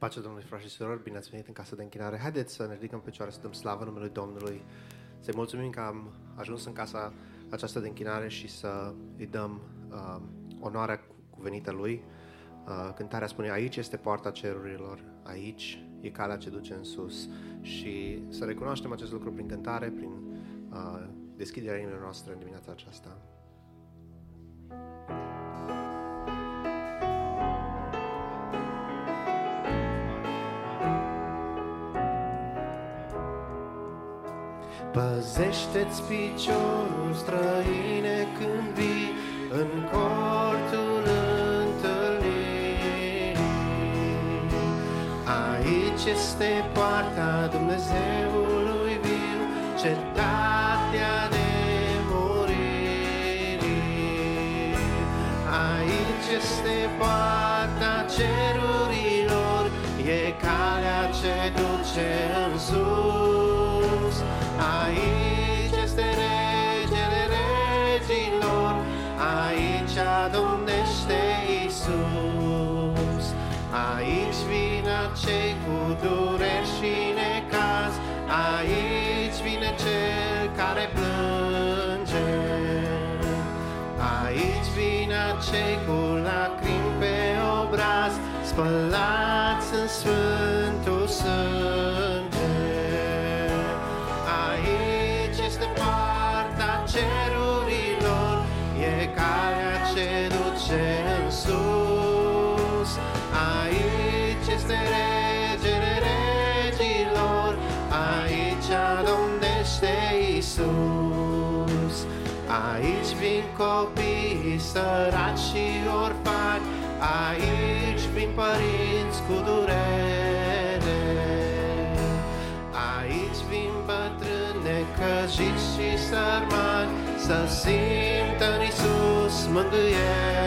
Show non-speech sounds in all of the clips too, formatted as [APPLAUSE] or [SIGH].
Pace Domnului, frați și surori, bine ați venit în casa de închinare. Haideți să ne ridicăm pe picioare, să dăm slavă numele Domnului, să-i mulțumim că am ajuns în casa aceasta de închinare și să îi dăm uh, onoarea cuvenită Lui. Uh, cântarea spune, aici este poarta cerurilor, aici e calea ce duce în sus și să recunoaștem acest lucru prin cântare, prin uh, deschiderea inimilor noastre în dimineața aceasta. Păzește-ți piciorul străine când vii în cortul întâlnirii. Aici este poarta Dumnezeului viu, cetatea de muriri. Aici este poarta cerurilor, e calea ce duce în sus. Dureri și necaz, aici vine cel care plânge. Aici vine cei cu lacrimi pe obraz, spălați copii săraci și orfani, aici vin părinți cu durere. Aici vin bătrâni necăjiți și sărmani Să simtă în Iisus mângâiere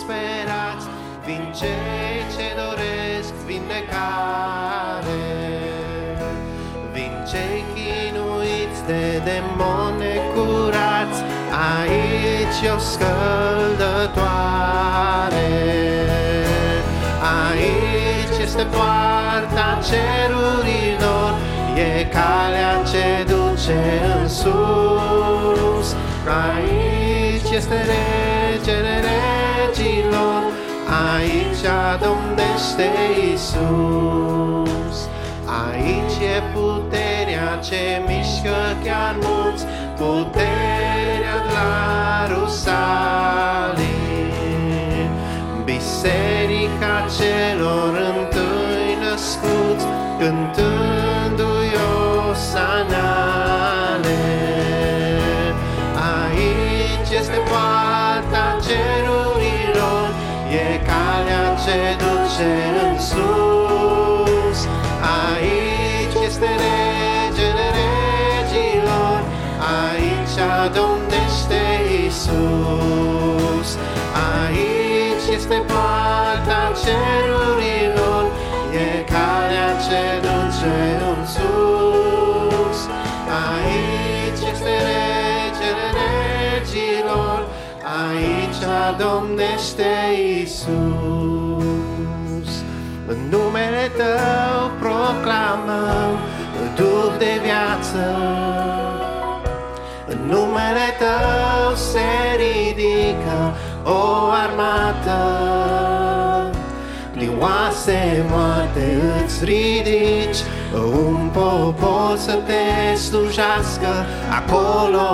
cei disperați, vin cei ce doresc vindecare. Vin cei chinuiți de demone curați, aici e o scăldătoare. Aici este poarta cerurilor, e calea ce duce în sus. Aici este regele regilor, aici domnește Isus. Aici e puterea ce mișcă chiar mulți, puterea de la Rusalim. Biserica celor întâi născuți, cântându-i duce în sus. Aici este regele regilor, aici domnește Isus. Aici este poarta cerurilor, e calea ce duce în sus. Aici este regele regilor, aici domnește Isus. În numele Tău proclamăm Duh de viață, în numele Tău se ridică o armată. Din oase moarte îți ridici Un popor să te slujească. Acolo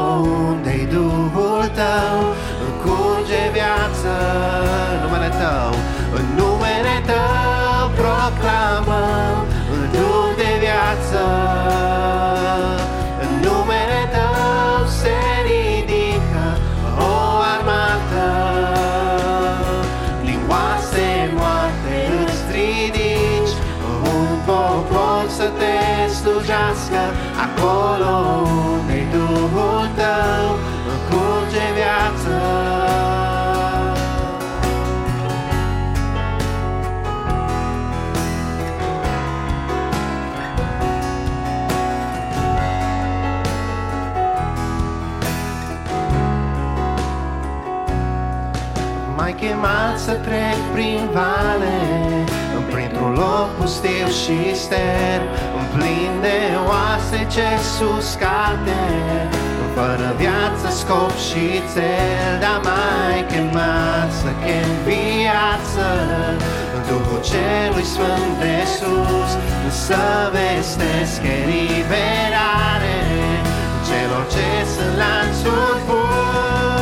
unde-i Duhul tău Curge viață. În numele tău În numele tău proclamăm Duh de viață. În numele tău se ridică o armată. Din oase moarte îți ridici Un popor pot să te slujească acolo chemat să trec prin vale Printr-un loc pustiu și ster Plin de oase ce suscate Fără viață, scop și țel Dar mai chemat să chem viață Duhul celui sfânt de sus Să vestesc eliberare Celor ce sunt lanțuri puși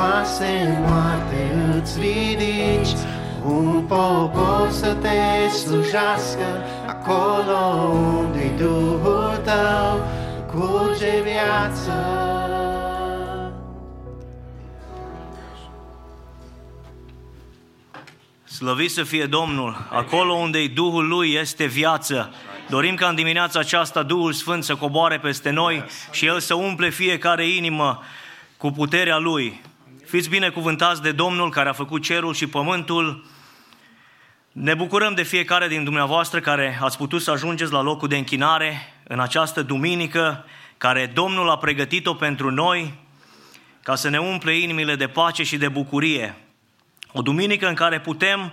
Din oase moarte îți ridici Un popor să te slujească Acolo unde-i Duhul Tău curge viață Slăvit să fie Domnul! Acolo unde Duhul Lui este viață. Dorim ca în dimineața aceasta Duhul Sfânt să coboare peste noi și El să umple fiecare inimă cu puterea Lui. Fiți binecuvântați de Domnul care a făcut cerul și pământul. Ne bucurăm de fiecare din dumneavoastră care ați putut să ajungeți la locul de închinare în această duminică care Domnul a pregătit-o pentru noi ca să ne umple inimile de pace și de bucurie. O duminică în care putem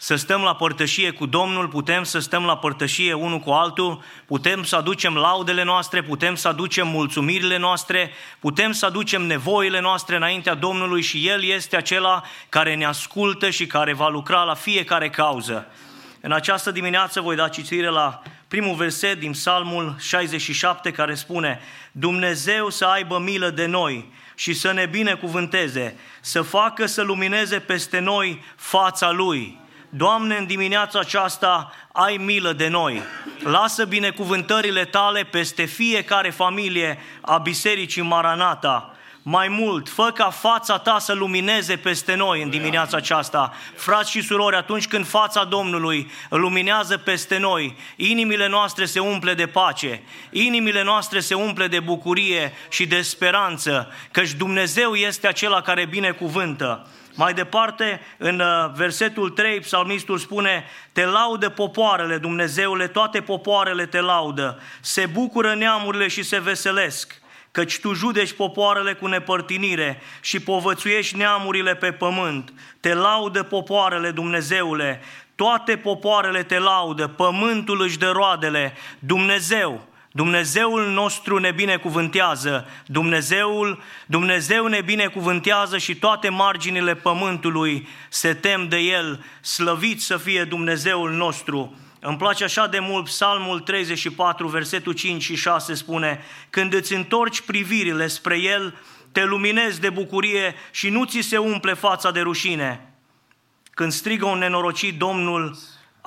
să stăm la părtășie cu Domnul, putem să stăm la părtășie unul cu altul, putem să aducem laudele noastre, putem să aducem mulțumirile noastre, putem să aducem nevoile noastre înaintea Domnului și El este acela care ne ascultă și care va lucra la fiecare cauză. În această dimineață voi da citire la primul verset din Psalmul 67 care spune Dumnezeu să aibă milă de noi și să ne binecuvânteze, să facă să lumineze peste noi fața Lui. Doamne, în dimineața aceasta ai milă de noi. Lasă binecuvântările tale peste fiecare familie a Bisericii Maranata. Mai mult, fă ca fața ta să lumineze peste noi în dimineața aceasta. Frați și surori, atunci când fața Domnului luminează peste noi, inimile noastre se umple de pace, inimile noastre se umple de bucurie și de speranță, căci Dumnezeu este acela care binecuvântă. Mai departe, în uh, versetul 3, psalmistul spune, te laudă popoarele, Dumnezeule, toate popoarele te laudă, se bucură neamurile și se veselesc căci tu judeci popoarele cu nepărtinire și povățuiești neamurile pe pământ. Te laudă popoarele, Dumnezeule, toate popoarele te laudă, pământul își dă roadele, Dumnezeu, Dumnezeul nostru ne binecuvântează, Dumnezeul, Dumnezeu ne binecuvântează și toate marginile pământului se tem de El, slăvit să fie Dumnezeul nostru. Îmi place așa de mult Psalmul 34, versetul 5 și 6 spune Când îți întorci privirile spre El, te luminezi de bucurie și nu ți se umple fața de rușine. Când strigă un nenorocit, Domnul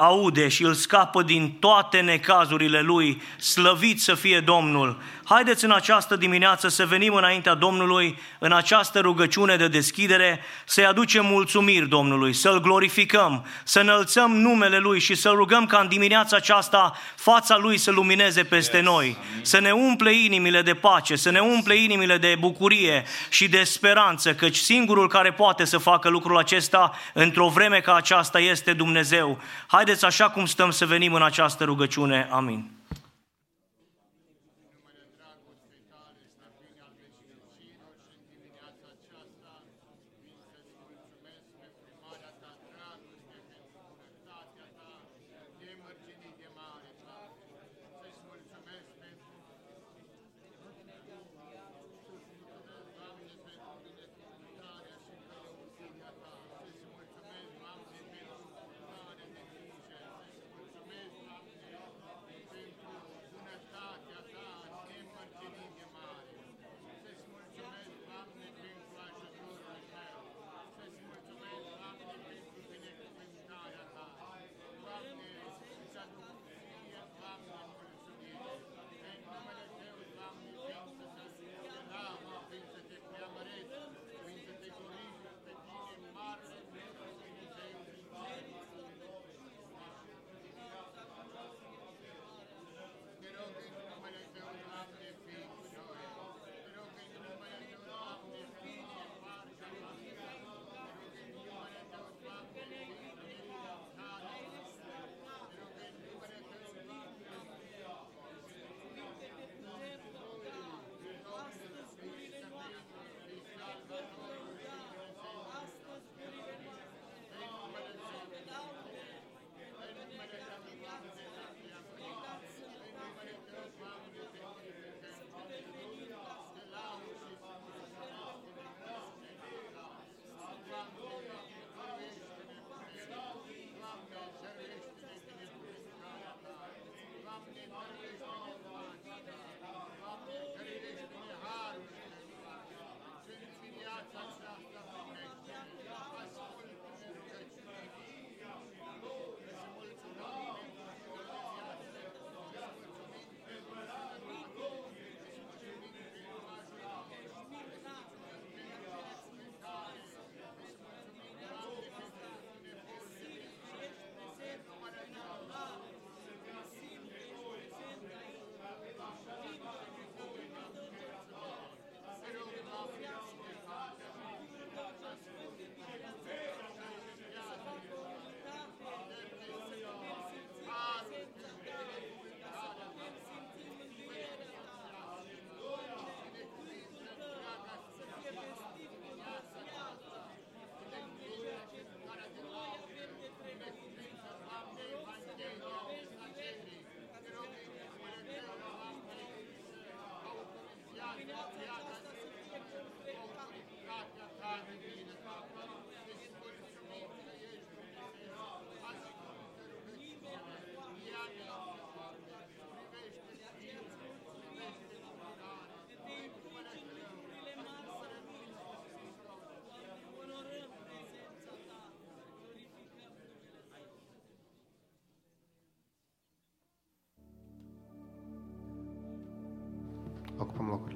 aude și îl scapă din toate necazurile lui, slăvit să fie Domnul. Haideți în această dimineață să venim înaintea Domnului, în această rugăciune de deschidere, să-i aducem mulțumiri Domnului, să-L glorificăm, să înălțăm numele Lui și să rugăm ca în dimineața aceasta fața Lui să lumineze peste yes. noi, să ne umple inimile de pace, să ne umple inimile de bucurie și de speranță, căci singurul care poate să facă lucrul acesta într-o vreme ca aceasta este Dumnezeu. Haideți așa cum stăm să venim în această rugăciune. Amin.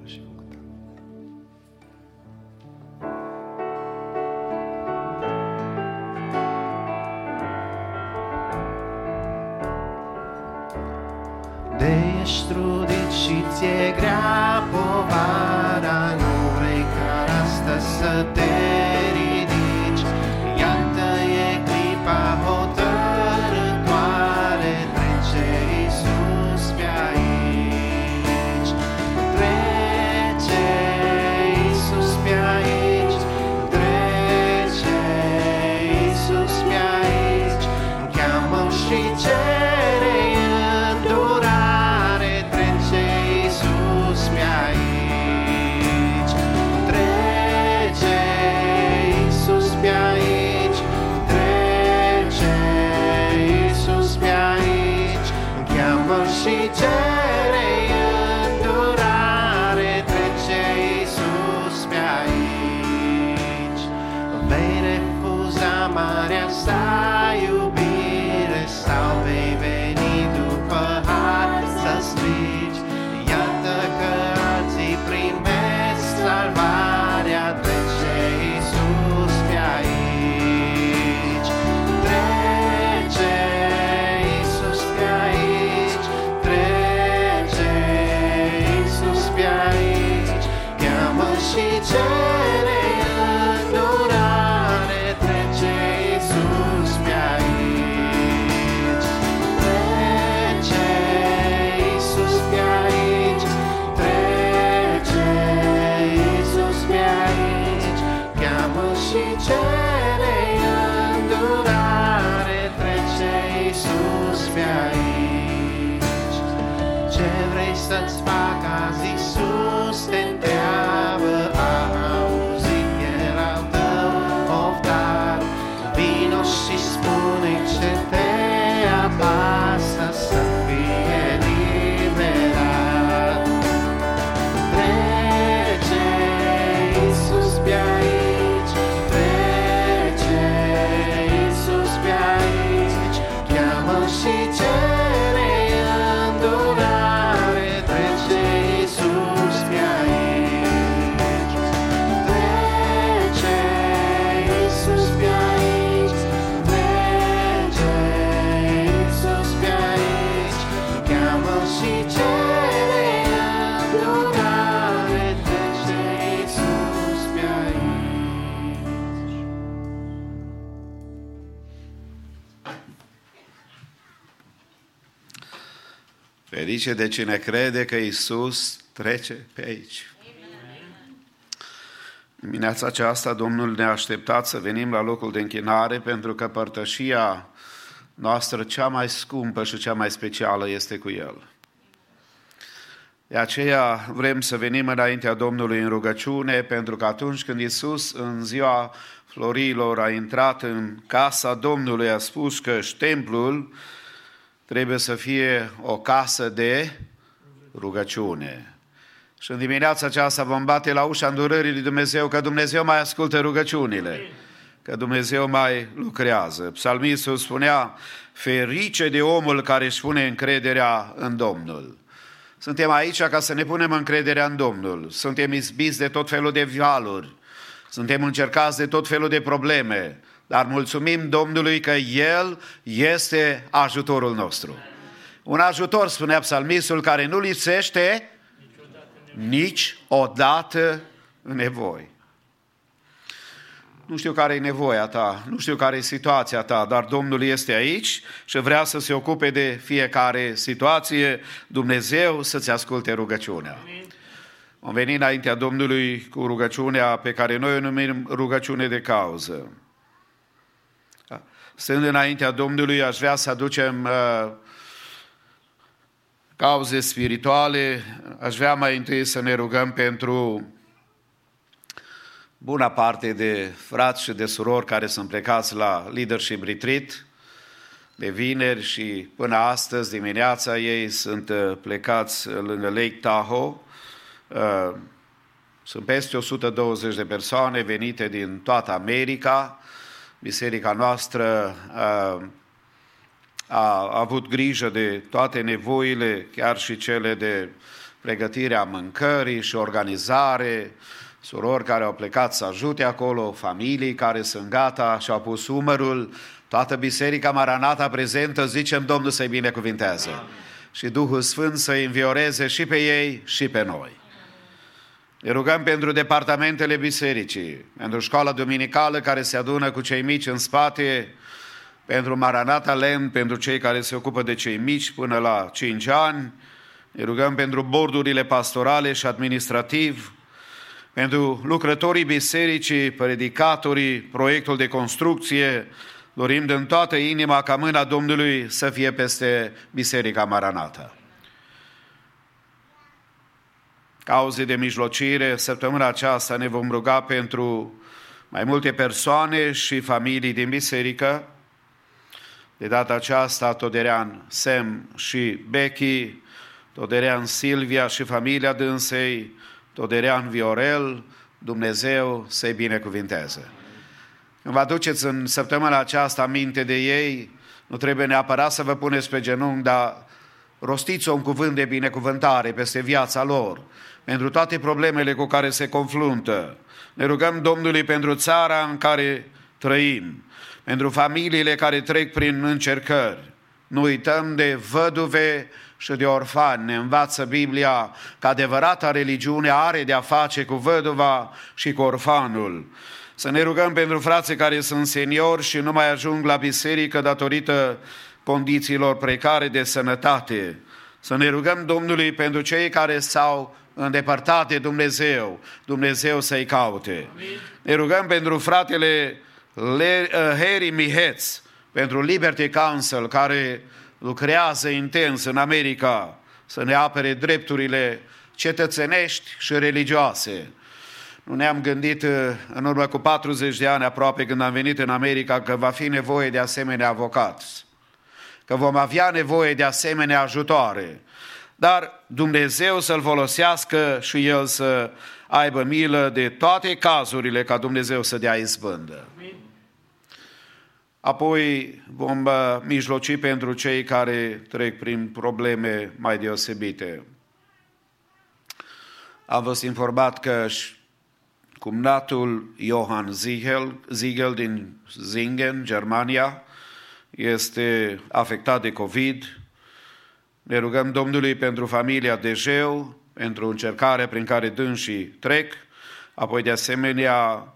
Ocupăm locurile și vom cânta. De ești trudit și ți-e grea povara să Ferice de cine crede că Isus trece pe aici. Dimineața aceasta Domnul ne-a așteptat să venim la locul de închinare pentru că părtășia noastră cea mai scumpă și cea mai specială este cu El. De aceea vrem să venim înaintea Domnului în rugăciune, pentru că atunci când Isus în ziua florilor a intrat în casa Domnului, a spus că templul trebuie să fie o casă de rugăciune. Și în dimineața aceasta vom bate la ușa îndurării lui Dumnezeu, că Dumnezeu mai ascultă rugăciunile, că Dumnezeu mai lucrează. Psalmistul spunea, ferice de omul care își pune încrederea în Domnul. Suntem aici ca să ne punem încrederea în Domnul. Suntem izbiți de tot felul de vialuri. Suntem încercați de tot felul de probleme. Dar mulțumim Domnului că El este ajutorul nostru. Un ajutor, spunea psalmistul, care nu lipsește nici odată în nevoi. Nu știu care e nevoia ta, nu știu care e situația ta, dar Domnul este aici și vrea să se ocupe de fiecare situație. Dumnezeu să-ți asculte rugăciunea. Am venit înaintea Domnului cu rugăciunea pe care noi o numim rugăciune de cauză. Stând înaintea Domnului, aș vrea să aducem uh, cauze spirituale. Aș vrea mai întâi să ne rugăm pentru buna parte de frați și de surori care sunt plecați la Leadership Retreat de vineri și până astăzi dimineața ei sunt uh, plecați lângă Lake Tahoe. Uh, Sunt peste 120 de persoane venite din toată America. Biserica noastră uh, a avut grijă de toate nevoile, chiar și cele de pregătirea mâncării și organizare, surori care au plecat să ajute acolo, familii care sunt gata și au pus umărul, toată biserica Maranata prezentă, zicem Domnul să-i binecuvinteze. Și Duhul Sfânt să-i învioreze și pe ei și pe noi. Ne rugăm pentru departamentele bisericii, pentru școala dominicală care se adună cu cei mici în spate, pentru Maranata Len, pentru cei care se ocupă de cei mici până la 5 ani. Ne rugăm pentru bordurile pastorale și administrativ, pentru lucrătorii bisericii, predicatorii, proiectul de construcție. Dorim din toată inima ca mâna Domnului să fie peste Biserica Maranata. Cauze de mijlocire, săptămâna aceasta ne vom ruga pentru mai multe persoane și familii din biserică, de data aceasta, Toderean Sem și Becky, Toderean Silvia și familia dânsei, Toderean Viorel, Dumnezeu să-i binecuvinteze. Când vă aduceți în săptămâna aceasta aminte de ei, nu trebuie neapărat să vă puneți pe genunchi, dar rostiți un cuvânt de binecuvântare peste viața lor, pentru toate problemele cu care se confruntă. Ne rugăm Domnului pentru țara în care trăim, pentru familiile care trec prin încercări. Nu uităm de văduve și de orfani. Ne învață Biblia că adevărata religiune are de-a face cu văduva și cu orfanul. Să ne rugăm pentru frații care sunt seniori și nu mai ajung la biserică datorită condițiilor precare de sănătate. Să ne rugăm Domnului pentru cei care s-au îndepărtat de Dumnezeu, Dumnezeu să-i caute. Amin. Ne rugăm pentru fratele le, uh, Harry Mihetz pentru Liberty Council, care lucrează intens în America să ne apere drepturile cetățenești și religioase. Nu ne-am gândit uh, în urmă cu 40 de ani aproape când am venit în America că va fi nevoie de asemenea avocați, că vom avea nevoie de asemenea ajutoare. Dar Dumnezeu să-l folosească și El să aibă milă de toate cazurile ca Dumnezeu să dea izbândă. Amin. Apoi vom uh, mijloci pentru cei care trec prin probleme mai deosebite. Am fost informat că cumnatul Johann Ziegel, Ziegel din Zingen, Germania, este afectat de COVID. Ne rugăm Domnului pentru familia Dejeu, pentru încercarea prin care dânsii trec, apoi de asemenea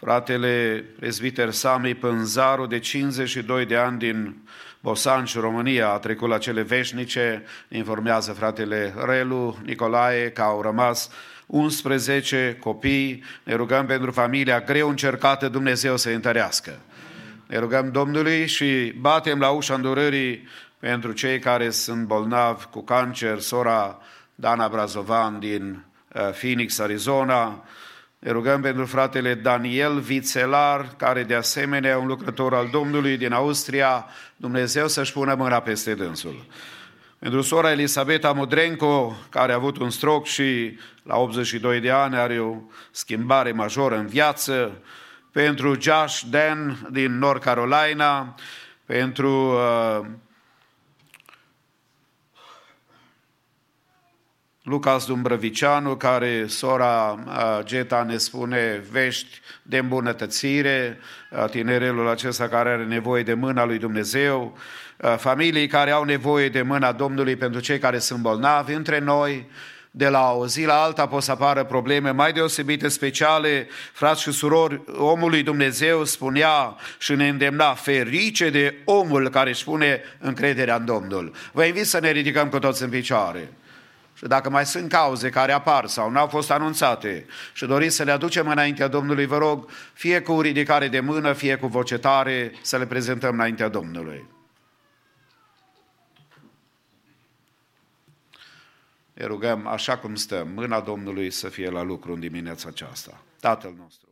fratele prezbiter Sami Pânzaru, de 52 de ani din Bosanci, România, a trecut la cele veșnice, informează fratele Relu, Nicolae, că au rămas 11 copii, ne rugăm pentru familia greu încercată, Dumnezeu să întărească. Ne rugăm Domnului și batem la ușa îndurării pentru cei care sunt bolnavi cu cancer, sora Dana Brazovan din uh, Phoenix, Arizona, ne rugăm pentru fratele Daniel Vițelar, care de asemenea e un lucrător al Domnului din Austria, Dumnezeu să-și pună mâna peste dânsul. Pentru sora Elisabeta Mudrenco, care a avut un stroc și la 82 de ani are o schimbare majoră în viață, pentru Josh Dan din North Carolina, pentru uh, Lucas Dumbrăvicianu, care sora Geta ne spune vești de îmbunătățire, tinerelul acesta care are nevoie de mâna lui Dumnezeu, familii care au nevoie de mâna Domnului pentru cei care sunt bolnavi între noi, de la o zi la alta pot să apară probleme mai deosebite, speciale. Frați și surori, omul lui Dumnezeu spunea și ne îndemna ferice de omul care își pune încrederea în Domnul. Vă invit să ne ridicăm cu toți în picioare. Și dacă mai sunt cauze care apar sau nu au fost anunțate și doriți să le aducem înaintea Domnului, vă rog, fie cu ridicare de mână, fie cu voce tare, să le prezentăm înaintea Domnului. Ne rugăm, așa cum stăm, mâna Domnului să fie la lucru în dimineața aceasta. Tatăl nostru.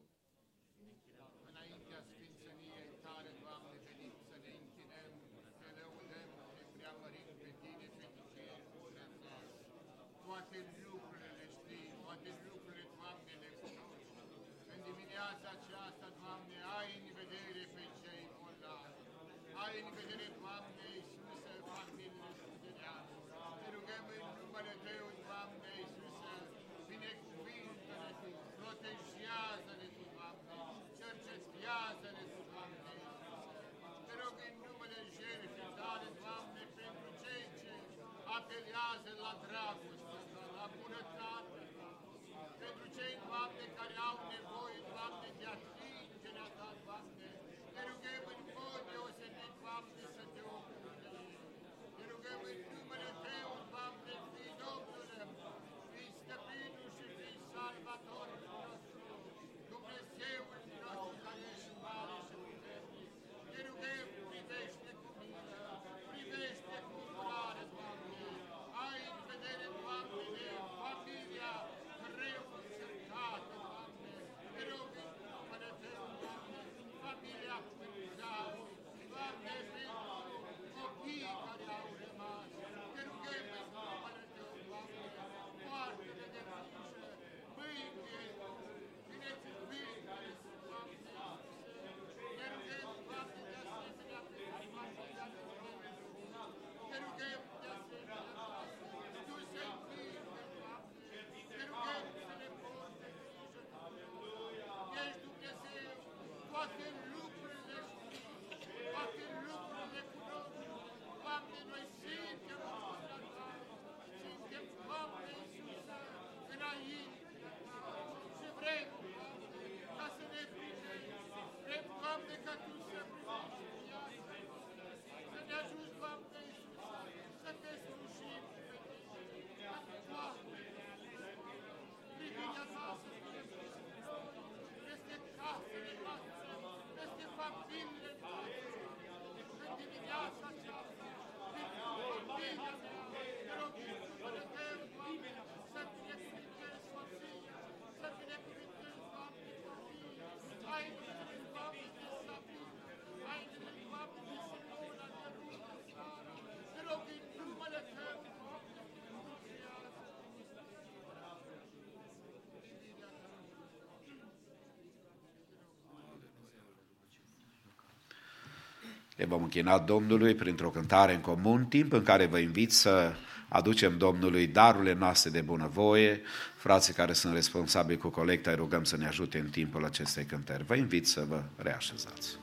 Ne vom închina Domnului printr-o cântare în comun, timp în care vă invit să aducem Domnului darurile noastre de bunăvoie. Frații care sunt responsabili cu colecta, îi rugăm să ne ajute în timpul acestei cântări. Vă invit să vă reașezați.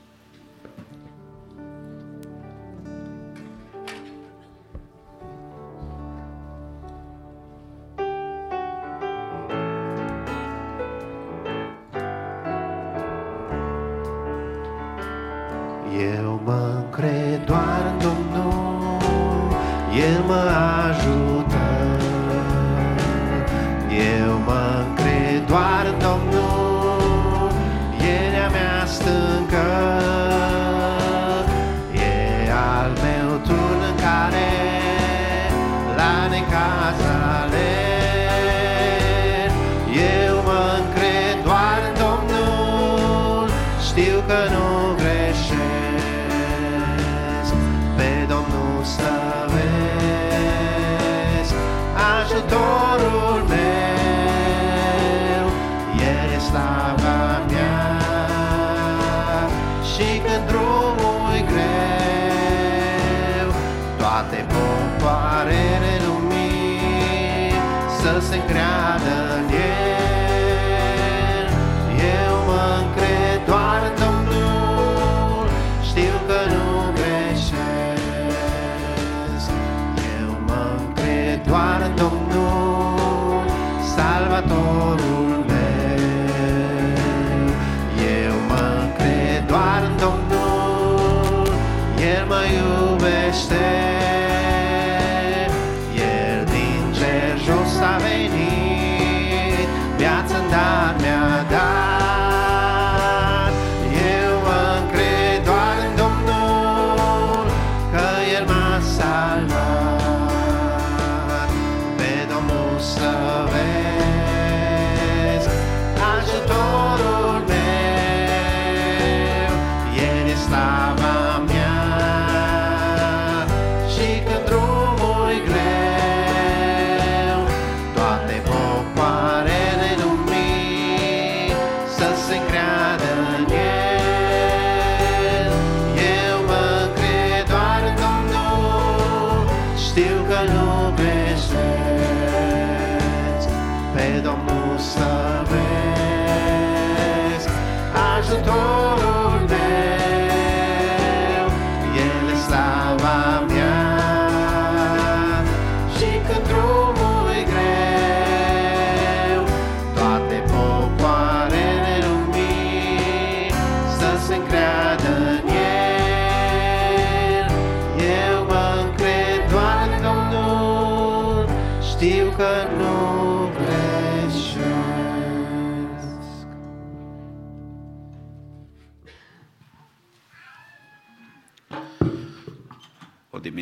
Eu mă încred doar în Domnul, El mă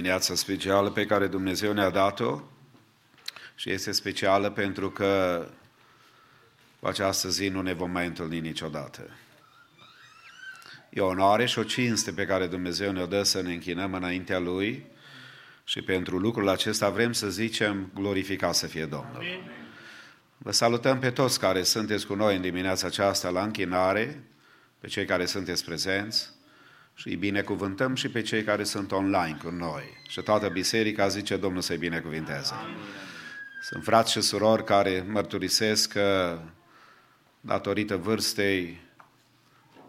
dimineață specială pe care Dumnezeu ne-a dat-o și este specială pentru că cu această zi nu ne vom mai întâlni niciodată. E o onoare și o cinste pe care Dumnezeu ne-o dă să ne închinăm înaintea Lui și pentru lucrul acesta vrem să zicem glorificat să fie Domnul. Vă salutăm pe toți care sunteți cu noi în dimineața aceasta la închinare, pe cei care sunteți prezenți și îi binecuvântăm și pe cei care sunt online cu noi. Și toată biserica zice Domnul să-i binecuvinteze. Sunt frați și surori care mărturisesc că datorită vârstei,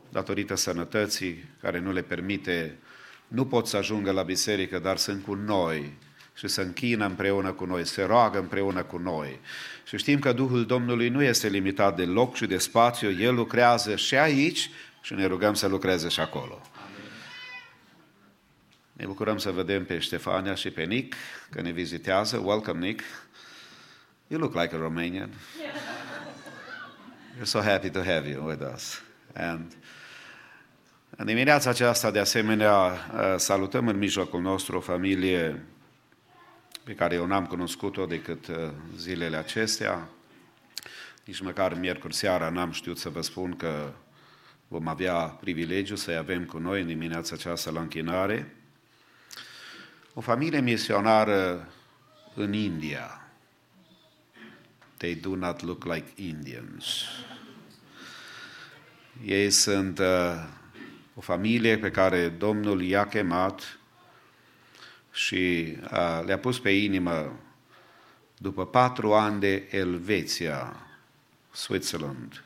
datorită sănătății care nu le permite, nu pot să ajungă la biserică, dar sunt cu noi și se închină împreună cu noi, se roagă împreună cu noi. Și știm că Duhul Domnului nu este limitat de loc și de spațiu, El lucrează și aici și ne rugăm să lucreze și acolo. Ne bucurăm să vedem pe Ștefania și pe Nick, că ne vizitează. Welcome, Nick. You look like a Romanian. We're so happy to have you with us. And în dimineața aceasta, de asemenea, salutăm în mijlocul nostru o familie pe care eu n-am cunoscut-o decât zilele acestea. Nici măcar miercuri seara n-am știut să vă spun că vom avea privilegiu să-i avem cu noi în dimineața aceasta la închinare. O familie misionară în India. They do not look like Indians. Ei sunt uh, o familie pe care Domnul i-a chemat și uh, le-a pus pe inimă după patru ani de Elveția, Switzerland,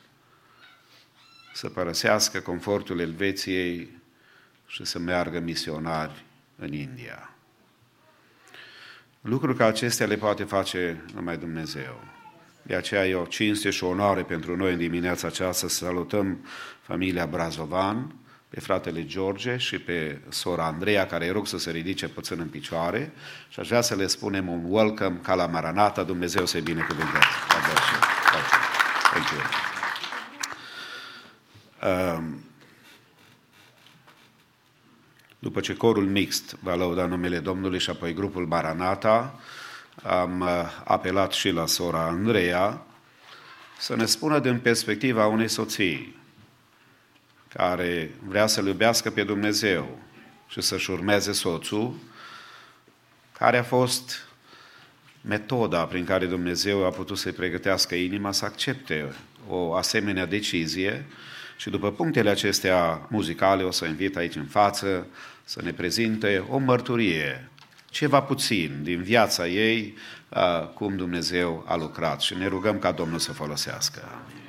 să părăsească confortul Elveției și să meargă misionari în India. Lucruri ca acestea le poate face numai Dumnezeu. De aceea e o cinste și o onoare pentru noi în dimineața aceasta să salutăm familia Brazovan, pe fratele George și pe sora Andreea, care îi rog să se ridice puțin în picioare și aș vrea să le spunem un welcome ca la Maranata, Dumnezeu să-i binecuvânteze. Thank you. Um, după ce corul mixt va lăuda numele Domnului și apoi grupul Maranata, am uh, apelat și la sora Andreea să ne spună din perspectiva unei soții care vrea să-L iubească pe Dumnezeu și să-și urmeze soțul, care a fost metoda prin care Dumnezeu a putut să-i pregătească inima să accepte o asemenea decizie și după punctele acestea muzicale o să invit aici în față să ne prezinte o mărturie, ceva puțin din viața ei, cum Dumnezeu a lucrat și ne rugăm ca Domnul să folosească. Amin.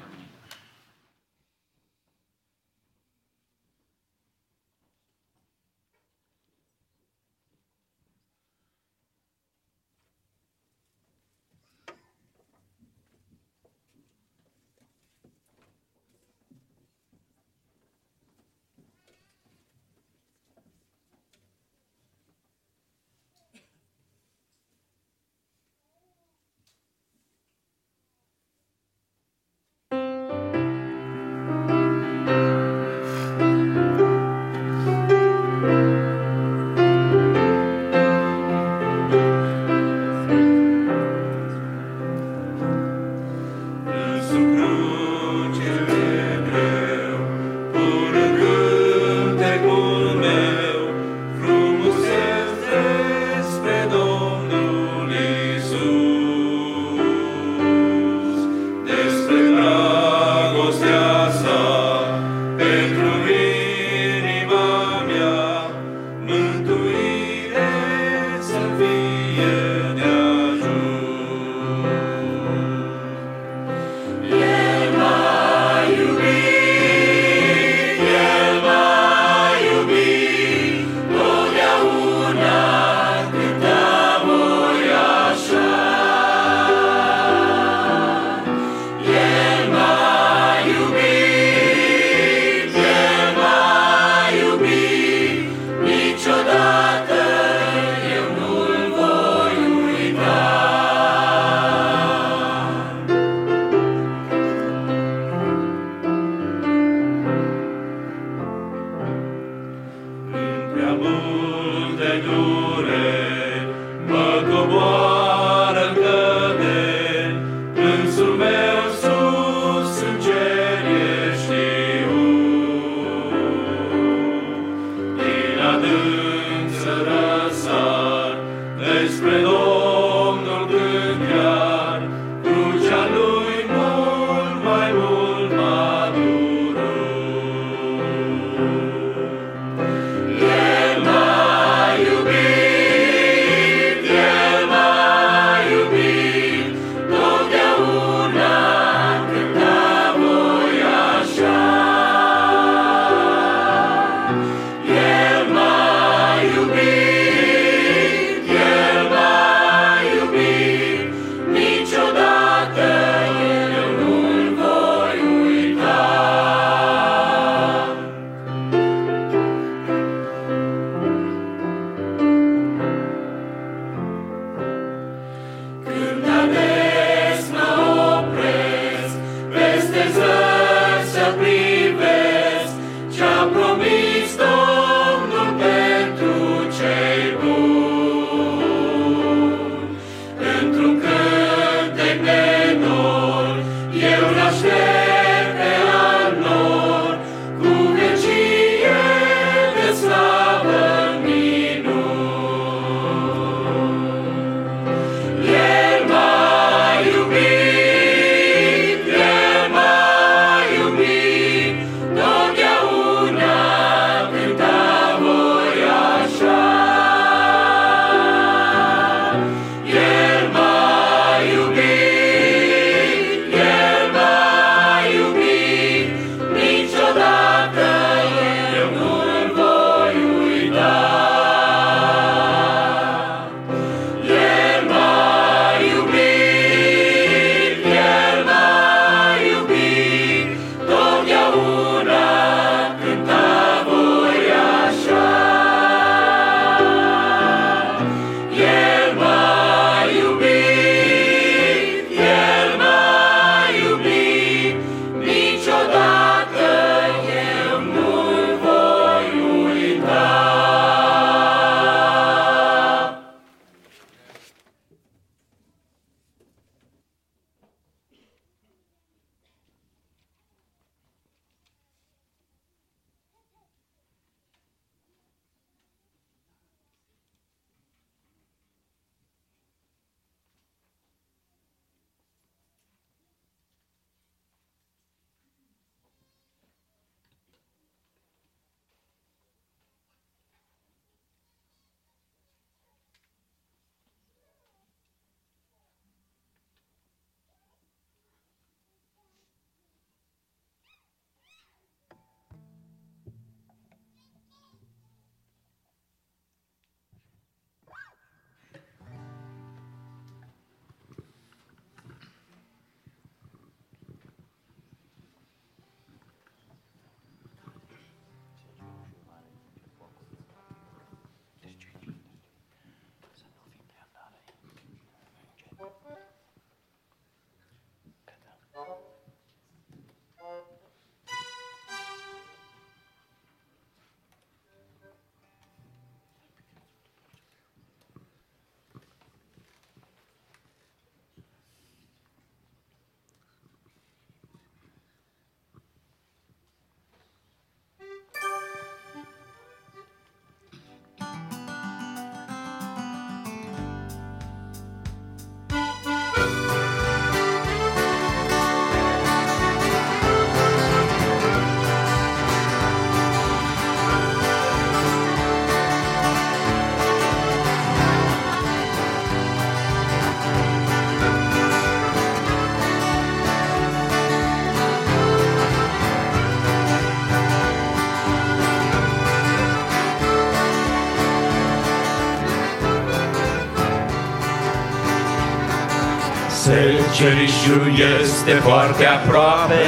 Cerișul este foarte aproape,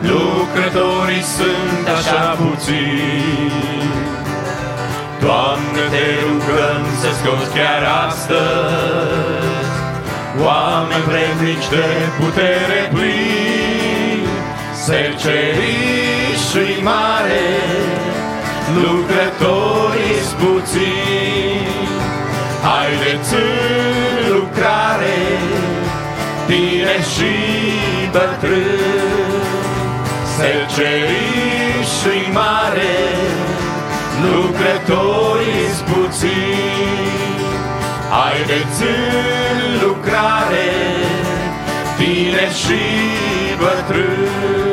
lucrătorii sunt așa puțini. Doamne, te rugăm să scoți chiar astăzi oameni vrednici de putere plini, secerișii mare, lucrătorii puțini. Haideți în lucrare, tine și bătrâni, secerișii mare, lucrătorii puțini. Haideți în lucrare, tine și bătrâni.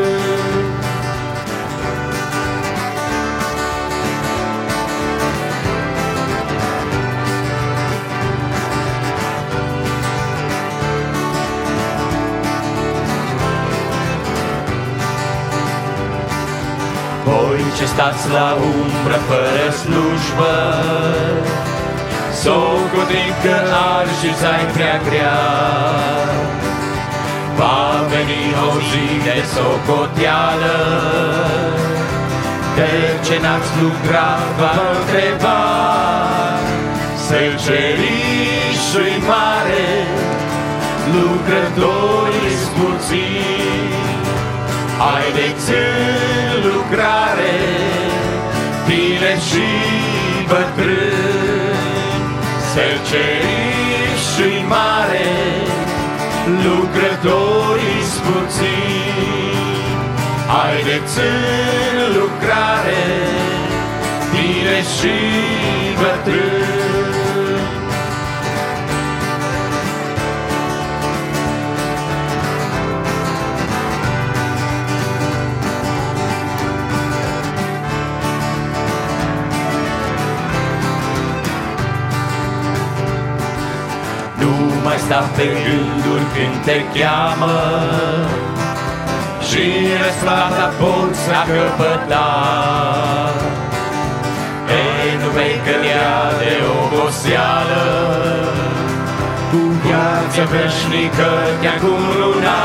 Stați la umbră fără slujbă, Socotim că arșița ai prea grea. Va veni o zi de socoteală, De ce n-ați lucrat, va întreba, Sălcerișul mare, lucrătorii puțini, Haideți în lucrare, tine și bătrâni, Sălcerișul mare, lucrătorii puțini. Haideți în lucrare, tine și bătrâni, mai sta pe gânduri când te cheamă. Și răsplata poți a căpăta Ei, nu vei cădea de oboseală. Cu viață veșnică te-a cununa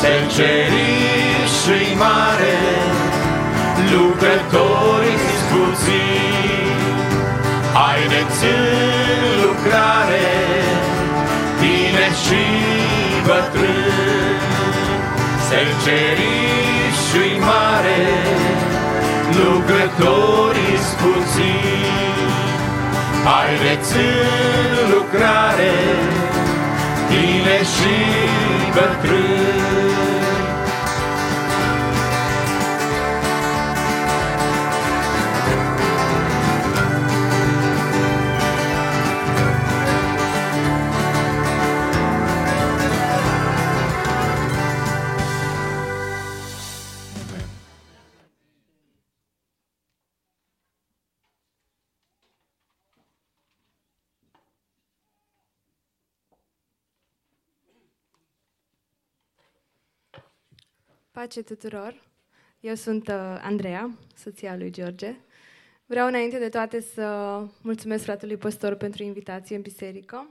Selcerișii mare Lucrătorii puțini Haideți în lucrare, tine și bătrâni, Selcerișul mare, lucrătorii puțini. Haideți în lucrare, tine și bătrâni, Pace tuturor! Eu sunt uh, Andreea, soția lui George. Vreau înainte de toate să mulțumesc fratelui păstor pentru invitație în biserică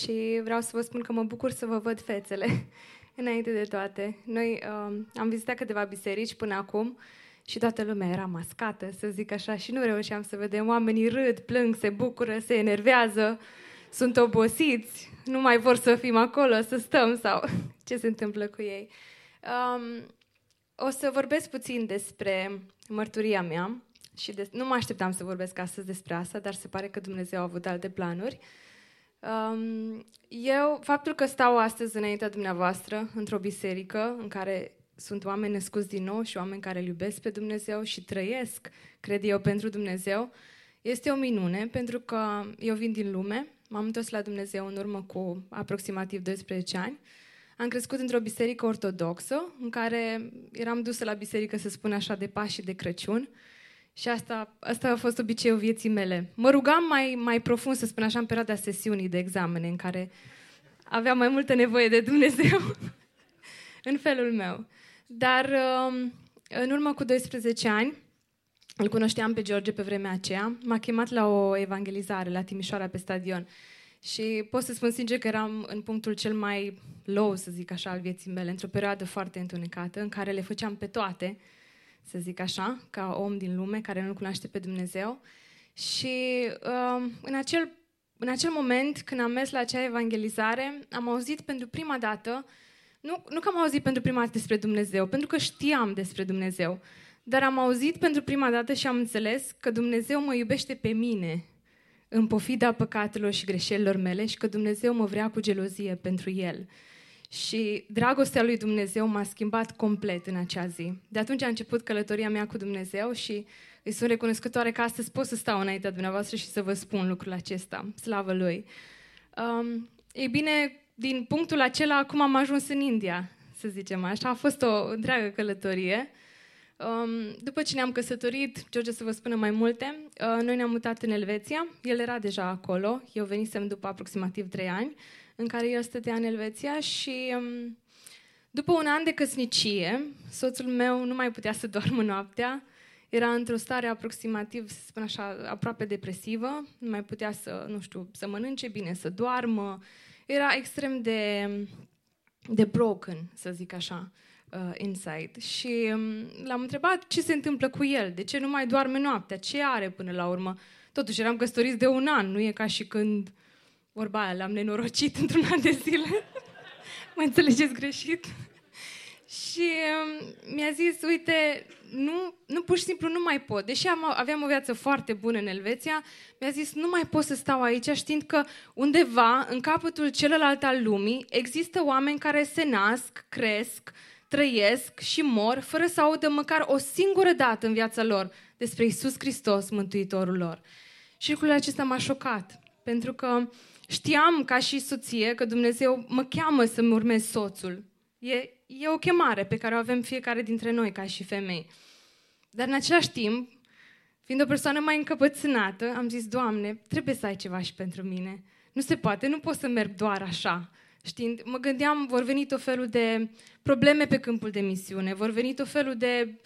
și vreau să vă spun că mă bucur să vă văd fețele [LAUGHS] înainte de toate. Noi uh, am vizitat câteva biserici până acum și toată lumea era mascată, să zic așa, și nu reușeam să vedem. Oamenii râd, plâng, se bucură, se enervează, sunt obosiți, nu mai vor să fim acolo, să stăm sau [LAUGHS] ce se întâmplă cu ei. Um, o să vorbesc puțin despre mărturia mea și de, nu mă așteptam să vorbesc astăzi despre asta, dar se pare că Dumnezeu a avut alte planuri. Um, eu, faptul că stau astăzi înaintea dumneavoastră într-o biserică în care sunt oameni născuți din nou și oameni care îl iubesc pe Dumnezeu și trăiesc, cred eu, pentru Dumnezeu, este o minune, pentru că eu vin din lume, m-am întors la Dumnezeu în urmă cu aproximativ 12 ani, am crescut într-o biserică ortodoxă, în care eram dusă la biserică, să spun așa, de Paști și de Crăciun. Și asta, asta a fost obiceiul vieții mele. Mă rugam mai, mai profund, să spun așa, în perioada sesiunii de examene, în care aveam mai multă nevoie de Dumnezeu, [LAUGHS] în felul meu. Dar um, în urmă cu 12 ani, îl cunoșteam pe George pe vremea aceea, m-a chemat la o evangelizare la Timișoara pe stadion. Și pot să spun sincer că eram în punctul cel mai low, să zic așa, al vieții mele, într-o perioadă foarte întunecată, în care le făceam pe toate, să zic așa, ca om din lume care nu-L cunoaște pe Dumnezeu. Și uh, în, acel, în acel moment, când am mers la acea evangelizare, am auzit pentru prima dată, nu, nu că am auzit pentru prima dată despre Dumnezeu, pentru că știam despre Dumnezeu, dar am auzit pentru prima dată și am înțeles că Dumnezeu mă iubește pe mine în pofida păcatelor și greșelilor mele și că Dumnezeu mă vrea cu gelozie pentru El. Și dragostea lui Dumnezeu m-a schimbat complet în acea zi. De atunci a început călătoria mea cu Dumnezeu și îi sunt recunoscătoare că astăzi pot să stau înaintea dumneavoastră și să vă spun lucrul acesta. Slavă Lui! Um, ei bine, din punctul acela, acum am ajuns în India, să zicem așa. A fost o întreagă călătorie. Um, după ce ne-am căsătorit, George să vă spună mai multe, uh, noi ne-am mutat în Elveția. El era deja acolo. Eu venisem după aproximativ trei ani, în care el stătea în Elveția și... Um, după un an de căsnicie, soțul meu nu mai putea să [LAUGHS] doarmă noaptea, era într-o stare aproximativ, să spun așa, aproape depresivă, nu mai putea să, nu știu, să mănânce bine, să doarmă. Era extrem de, de broken, să zic așa, uh, inside. Și um, l-am întrebat ce se întâmplă cu el, de ce nu mai doarme noaptea, ce are până la urmă. Totuși eram căsătoriți de un an, nu e ca și când, vorba aia, l-am nenorocit [LAUGHS] într-un an de zile. mă înțelegeți greșit? Și um, mi-a zis, uite, nu, nu pur și simplu nu mai pot. Deși am, aveam o viață foarte bună în Elveția, mi-a zis, nu mai pot să stau aici știind că undeva, în capătul celălalt al lumii, există oameni care se nasc, cresc, trăiesc și mor fără să audă măcar o singură dată în viața lor despre Isus Hristos, Mântuitorul lor. Și lucrul acesta m-a șocat, pentru că știam ca și soție că Dumnezeu mă cheamă să-mi urmez soțul. E, e o chemare pe care o avem fiecare dintre noi ca și femei. Dar în același timp, fiind o persoană mai încăpățânată, am zis, Doamne, trebuie să ai ceva și pentru mine. Nu se poate, nu pot să merg doar așa. Știind, mă gândeam, vor veni tot felul de probleme pe câmpul de misiune, vor veni tot felul de,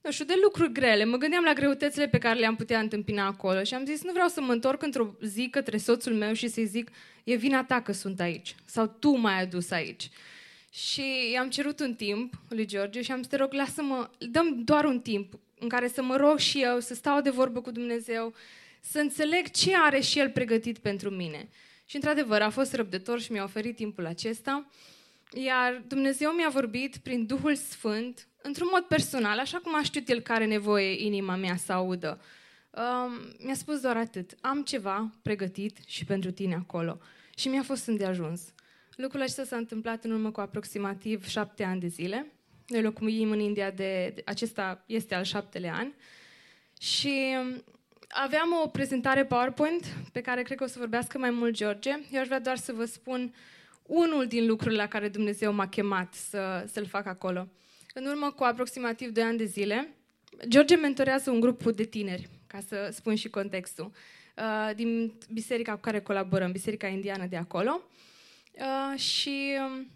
nu știu, de lucruri grele. Mă gândeam la greutățile pe care le-am putea întâmpina acolo și am zis, nu vreau să mă întorc într-o zi către soțul meu și să-i zic, e vina ta că sunt aici sau tu m-ai adus aici. Și i-am cerut un timp lui George și am zis, te rog, lasă-mă, dăm doar un timp în care să mă rog și eu, să stau de vorbă cu Dumnezeu, să înțeleg ce are și El pregătit pentru mine. Și într-adevăr a fost răbdător și mi-a oferit timpul acesta, iar Dumnezeu mi-a vorbit prin Duhul Sfânt, într-un mod personal, așa cum a știut El care nevoie inima mea să audă. Um, mi-a spus doar atât, am ceva pregătit și pentru tine acolo. Și mi-a fost îndeajuns. Lucrul acesta s-a întâmplat în urmă cu aproximativ șapte ani de zile. Noi locuim în India de, de acesta este al șaptele an. Și um, aveam o prezentare PowerPoint pe care cred că o să vorbească mai mult George. Eu aș vrea doar să vă spun unul din lucrurile la care Dumnezeu m-a chemat să, să-l fac acolo. În urmă cu aproximativ 2 ani de zile, George mentorează un grup de tineri, ca să spun și contextul, uh, din biserica cu care colaborăm, biserica indiană de acolo. Uh, și um,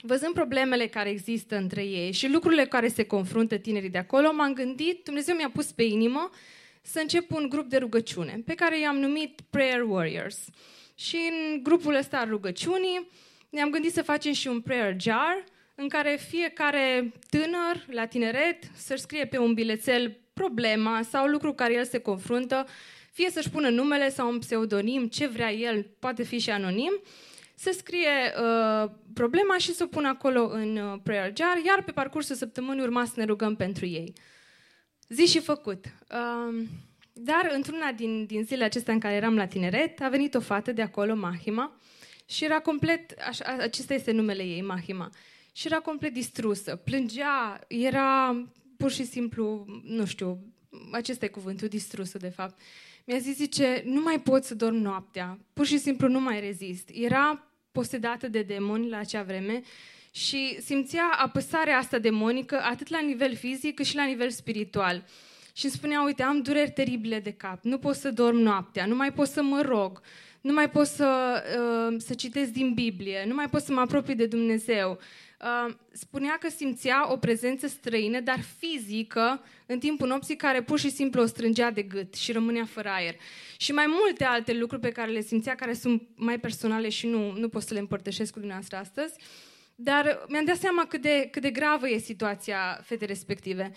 văzând problemele care există între ei și lucrurile care se confruntă tinerii de acolo, m-am gândit, Dumnezeu mi-a pus pe inimă să încep un grup de rugăciune, pe care i-am numit Prayer Warriors. Și în grupul ăsta al rugăciunii ne-am gândit să facem și un prayer jar, în care fiecare tânăr la tineret să-și scrie pe un bilețel problema sau lucru care el se confruntă, fie să-și pună numele sau un pseudonim, ce vrea el, poate fi și anonim, să scrie uh, problema și să o pună acolo în uh, prayer jar, iar pe parcursul săptămânii urma să ne rugăm pentru ei. Zi și făcut. Uh, dar într-una din, din zilele acestea în care eram la tineret, a venit o fată de acolo, Mahima, și era complet, așa, acesta este numele ei, Mahima, și era complet distrusă, plângea, era pur și simplu, nu știu, acesta e cuvântul, distrusă de fapt. Mi-a zis, zice, nu mai pot să dorm noaptea, pur și simplu nu mai rezist. Era posedată de demoni la acea vreme și simțea apăsarea asta demonică atât la nivel fizic cât și la nivel spiritual. Și îmi spunea, uite, am dureri teribile de cap, nu pot să dorm noaptea, nu mai pot să mă rog, nu mai pot să, uh, să citesc din Biblie, nu mai pot să mă apropii de Dumnezeu. Uh, spunea că simțea o prezență străină, dar fizică, în timpul nopții, care pur și simplu o strângea de gât și rămânea fără aer. Și mai multe alte lucruri pe care le simțea, care sunt mai personale și nu, nu pot să le împărtășesc cu dumneavoastră astăzi. Dar mi-am dat seama cât de, cât de gravă e situația fetei respective.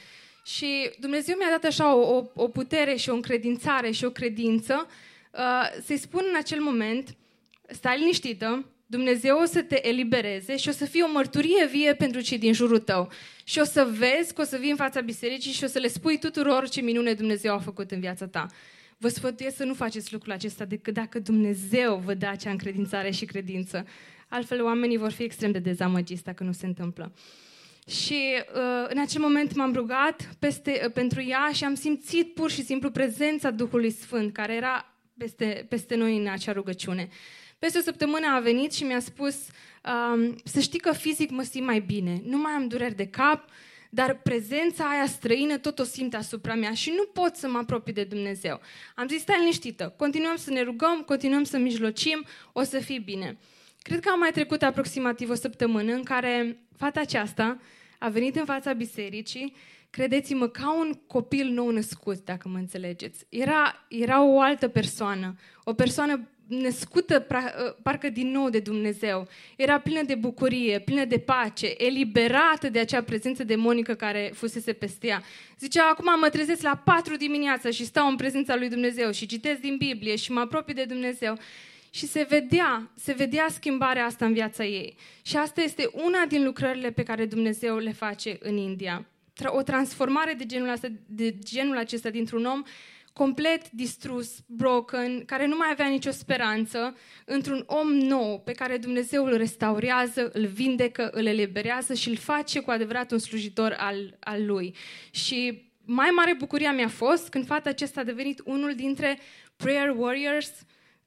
Și Dumnezeu mi-a dat așa o, o, o putere și o încredințare și o credință uh, să-i spun în acel moment, stai liniștită, Dumnezeu o să te elibereze și o să fie o mărturie vie pentru cei din jurul tău. Și o să vezi că o să vii în fața bisericii și o să le spui tuturor ce minune Dumnezeu a făcut în viața ta. Vă sfătuiesc să nu faceți lucrul acesta decât dacă Dumnezeu vă dă acea încredințare și credință. Altfel, oamenii vor fi extrem de dezamăgiți dacă nu se întâmplă. Și uh, în acel moment m-am rugat peste, uh, pentru ea și am simțit pur și simplu prezența Duhului Sfânt care era peste, peste noi în acea rugăciune. Peste o săptămână a venit și mi-a spus um, să știi că fizic mă simt mai bine, nu mai am dureri de cap, dar prezența aia străină tot o simt asupra mea și nu pot să mă apropii de Dumnezeu. Am zis, stai liniștită, continuăm să ne rugăm, continuăm să mijlocim, o să fie bine. Cred că a mai trecut aproximativ o săptămână în care fata aceasta a venit în fața bisericii, credeți-mă, ca un copil nou născut, dacă mă înțelegeți. Era, era o altă persoană, o persoană născută parcă din nou de Dumnezeu. Era plină de bucurie, plină de pace, eliberată de acea prezență demonică care fusese peste ea. Zicea, acum mă trezesc la patru dimineața și stau în prezența lui Dumnezeu și citesc din Biblie și mă apropii de Dumnezeu. Și se vedea, se vedea schimbarea asta în viața ei. Și asta este una din lucrările pe care Dumnezeu le face în India. O transformare de genul, asta, de genul acesta dintr-un om complet distrus, broken, care nu mai avea nicio speranță, într-un om nou pe care Dumnezeu îl restaurează, îl vindecă, îl eliberează și îl face cu adevărat un slujitor al, al lui. Și mai mare bucuria mi-a fost când fata acesta a devenit unul dintre prayer warriors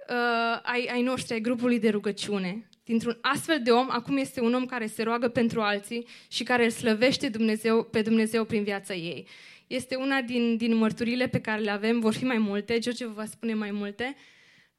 uh, ai, ai noștri, ai grupului de rugăciune. Dintr-un astfel de om, acum este un om care se roagă pentru alții și care îl slăvește Dumnezeu, pe Dumnezeu prin viața ei. Este una din, din mărturile pe care le avem, vor fi mai multe, George vă va spune mai multe.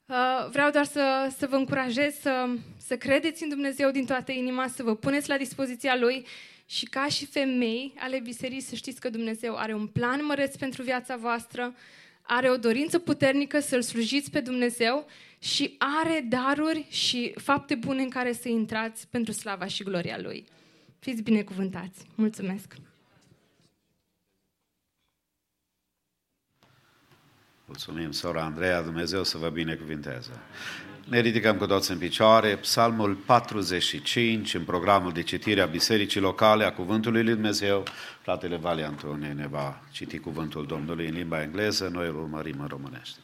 Uh, vreau doar să, să vă încurajez să, să credeți în Dumnezeu din toată inima, să vă puneți la dispoziția Lui și ca și femei ale bisericii să știți că Dumnezeu are un plan măreț pentru viața voastră, are o dorință puternică să-L slujiți pe Dumnezeu și are daruri și fapte bune în care să intrați pentru slava și gloria Lui. Fiți binecuvântați! Mulțumesc! Mulțumim, sora Andreea, Dumnezeu să vă binecuvinteze. Ne ridicăm cu toți în picioare, psalmul 45, în programul de citire a Bisericii Locale a Cuvântului Lui Dumnezeu. Fratele Vale Antonie ne va citi Cuvântul Domnului în limba engleză, noi îl urmărim în românește.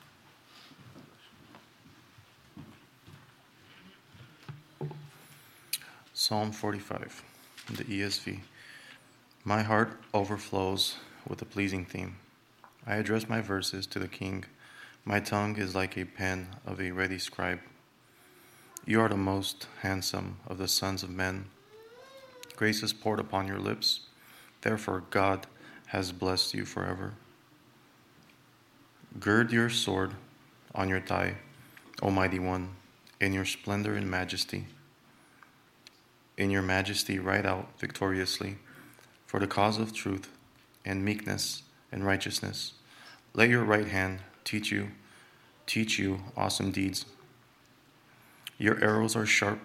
Psalm 45, the ESV. My heart overflows with a pleasing theme. I address my verses to the king. My tongue is like a pen of a ready scribe. You are the most handsome of the sons of men. Grace is poured upon your lips. Therefore, God has blessed you forever. Gird your sword on your thigh, O mighty one, in your splendor and majesty. In your majesty, ride out victoriously for the cause of truth and meekness and righteousness. Let your right hand teach you, teach you awesome deeds. Your arrows are sharp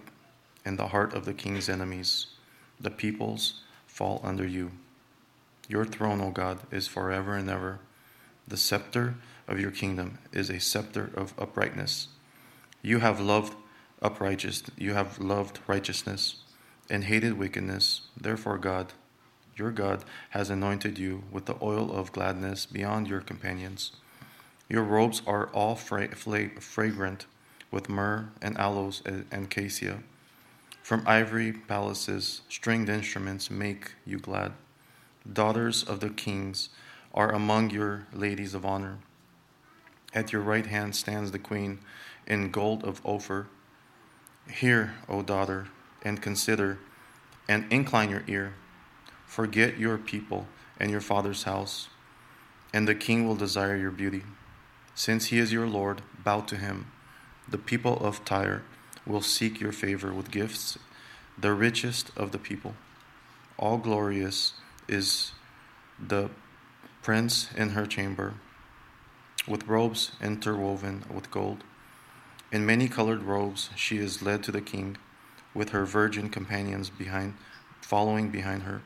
in the heart of the king's enemies. The peoples fall under you. Your throne, O God, is forever and ever. The scepter of your kingdom is a scepter of uprightness. You have loved uprighteous, you have loved righteousness and hated wickedness. Therefore, God, your God has anointed you with the oil of gladness beyond your companions. Your robes are all fra- fra- fragrant with myrrh and aloes and cassia. From ivory palaces, stringed instruments make you glad. Daughters of the kings are among your ladies of honor. At your right hand stands the queen in gold of Ophir. Hear, O daughter, and consider, and incline your ear. Forget your people and your father's house, and the king will desire your beauty. Since he is your Lord, bow to him. The people of Tyre will seek your favor with gifts, the richest of the people. All glorious is the prince in her chamber, with robes interwoven with gold. In many colored robes she is led to the king, with her virgin companions behind, following behind her.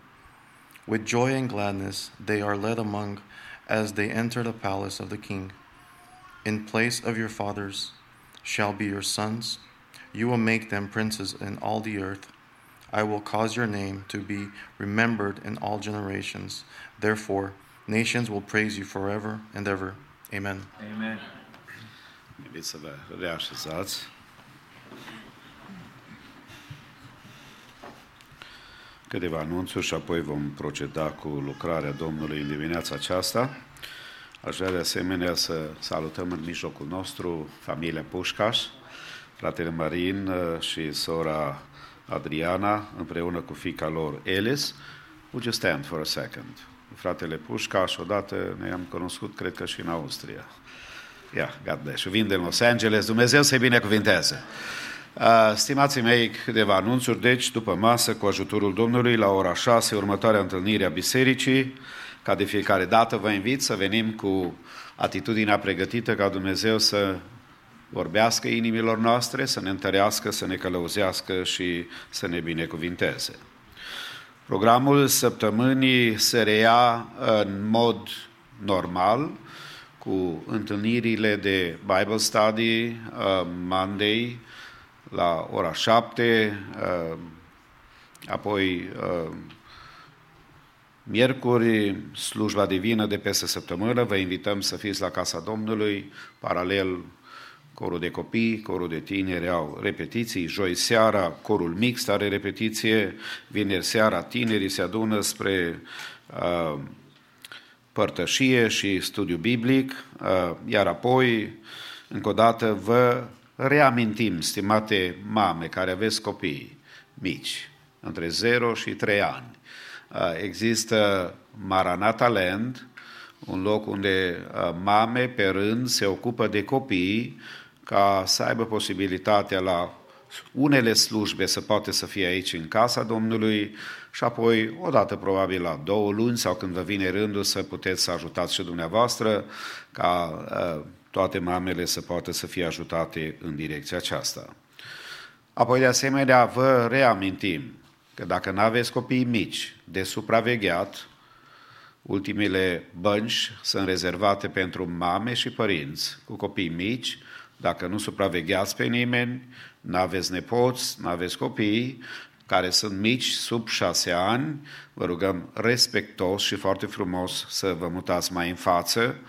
With joy and gladness they are led among as they enter the palace of the king. In place of your fathers shall be your sons. You will make them princes in all the earth. I will cause your name to be remembered in all generations. Therefore, nations will praise you forever and ever. Amen. Amen. Iubiți să vă reașezați. Câteva anunțuri și apoi vom proceda cu lucrarea Domnului în dimineața aceasta. Aș vrea de asemenea să salutăm în mijlocul nostru familia Pușcaș, fratele Marin uh, și sora Adriana, împreună cu fica lor Elis. Would you stand for a second? Fratele Pușcaș, odată ne-am cunoscut, cred că și în Austria. Yeah, God bless you. Vin din Los Angeles, Dumnezeu să-i binecuvinteze. Uh, stimații mei, câteva anunțuri, deci, după masă, cu ajutorul Domnului, la ora 6, următoarea întâlnire a bisericii, ca de fiecare dată vă invit să venim cu atitudinea pregătită ca Dumnezeu să vorbească inimilor noastre, să ne întărească, să ne călăuzească și să ne binecuvinteze. Programul săptămânii se reia în mod normal, cu întâlnirile de Bible Study, uh, Monday, la ora 7, uh, apoi uh, miercuri, slujba divină de peste săptămână, vă invităm să fiți la Casa Domnului, paralel corul de copii, corul de tineri au repetiții, joi seara corul mixt are repetiție, vineri seara tinerii se adună spre uh, părtășie și studiu biblic, uh, iar apoi, încă o dată, vă reamintim, stimate mame care aveți copii mici, între 0 și 3 ani, există Maranata Land, un loc unde mame pe rând se ocupă de copii ca să aibă posibilitatea la unele slujbe să poate să fie aici în casa Domnului și apoi, odată probabil la două luni sau când vă vine rândul să puteți să ajutați și dumneavoastră ca toate mamele să poată să fie ajutate în direcția aceasta. Apoi, de asemenea, vă reamintim că dacă nu aveți copii mici de supravegheat, ultimele bănci sunt rezervate pentru mame și părinți cu copii mici, dacă nu supravegheați pe nimeni, nu aveți nepoți, nu aveți copii, care sunt mici, sub șase ani, vă rugăm respectos și foarte frumos să vă mutați mai în față,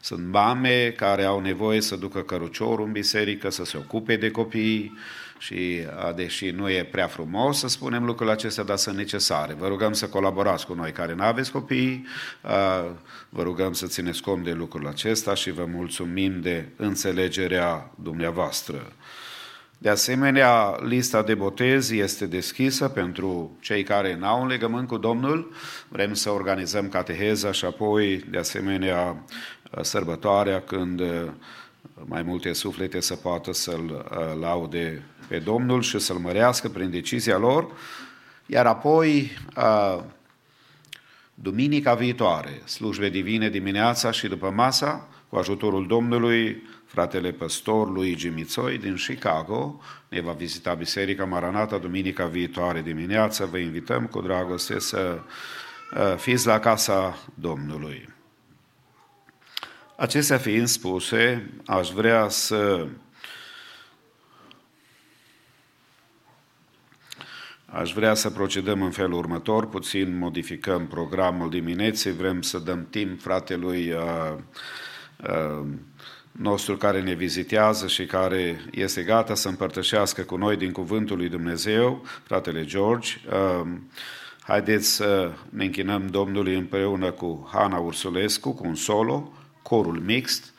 sunt mame care au nevoie să ducă căruciorul în biserică, să se ocupe de copii și, deși nu e prea frumos să spunem lucrurile acestea, dar sunt necesare. Vă rugăm să colaborați cu noi care nu aveți copii, vă rugăm să țineți cont de lucrul acesta și vă mulțumim de înțelegerea dumneavoastră. De asemenea, lista de botez este deschisă pentru cei care n-au un legământ cu Domnul. Vrem să organizăm cateheza și apoi, de asemenea, sărbătoarea când uh, mai multe suflete să poată să-L uh, laude pe Domnul și să-L mărească prin decizia lor. Iar apoi, uh, duminica viitoare, slujbe divine dimineața și după masa, cu ajutorul Domnului, fratele păstor Luigi Mițoi din Chicago ne va vizita Biserica Maranata duminica viitoare dimineață. Vă invităm cu dragoste să fiți la casa Domnului. Acestea fiind spuse, aș vrea să Aș vrea să procedăm în felul următor, puțin modificăm programul dimineții, vrem să dăm timp fratelui uh, uh, nostru care ne vizitează și care este gata să împărtășească cu noi din Cuvântul lui Dumnezeu, fratele George. Uh, haideți să ne închinăm Domnului împreună cu Hana Ursulescu, cu un solo, corul mixt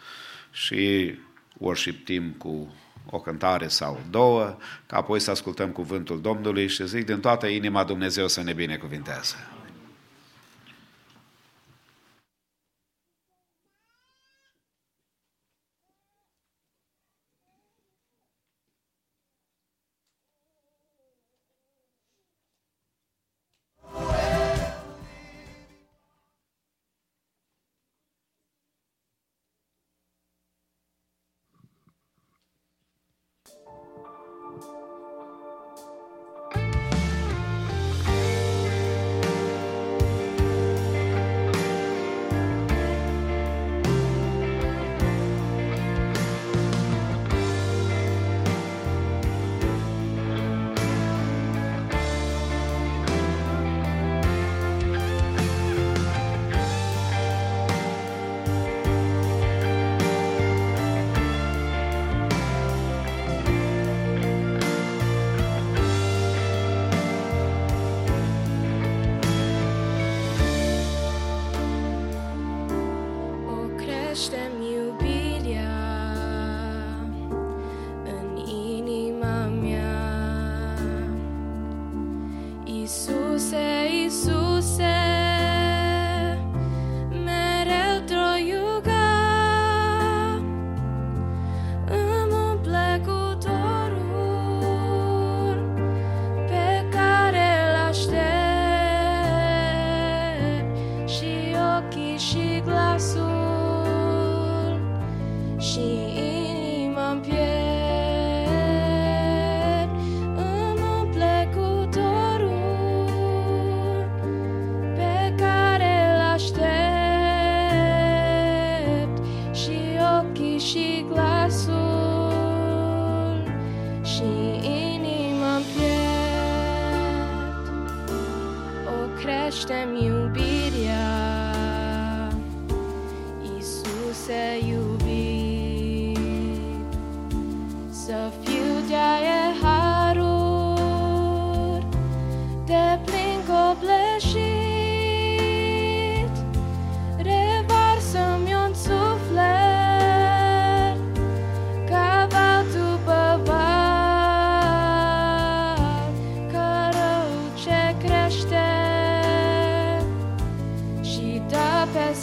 și worship team cu o cântare sau două, ca apoi să ascultăm cuvântul Domnului și zic din toată inima Dumnezeu să ne binecuvinteze.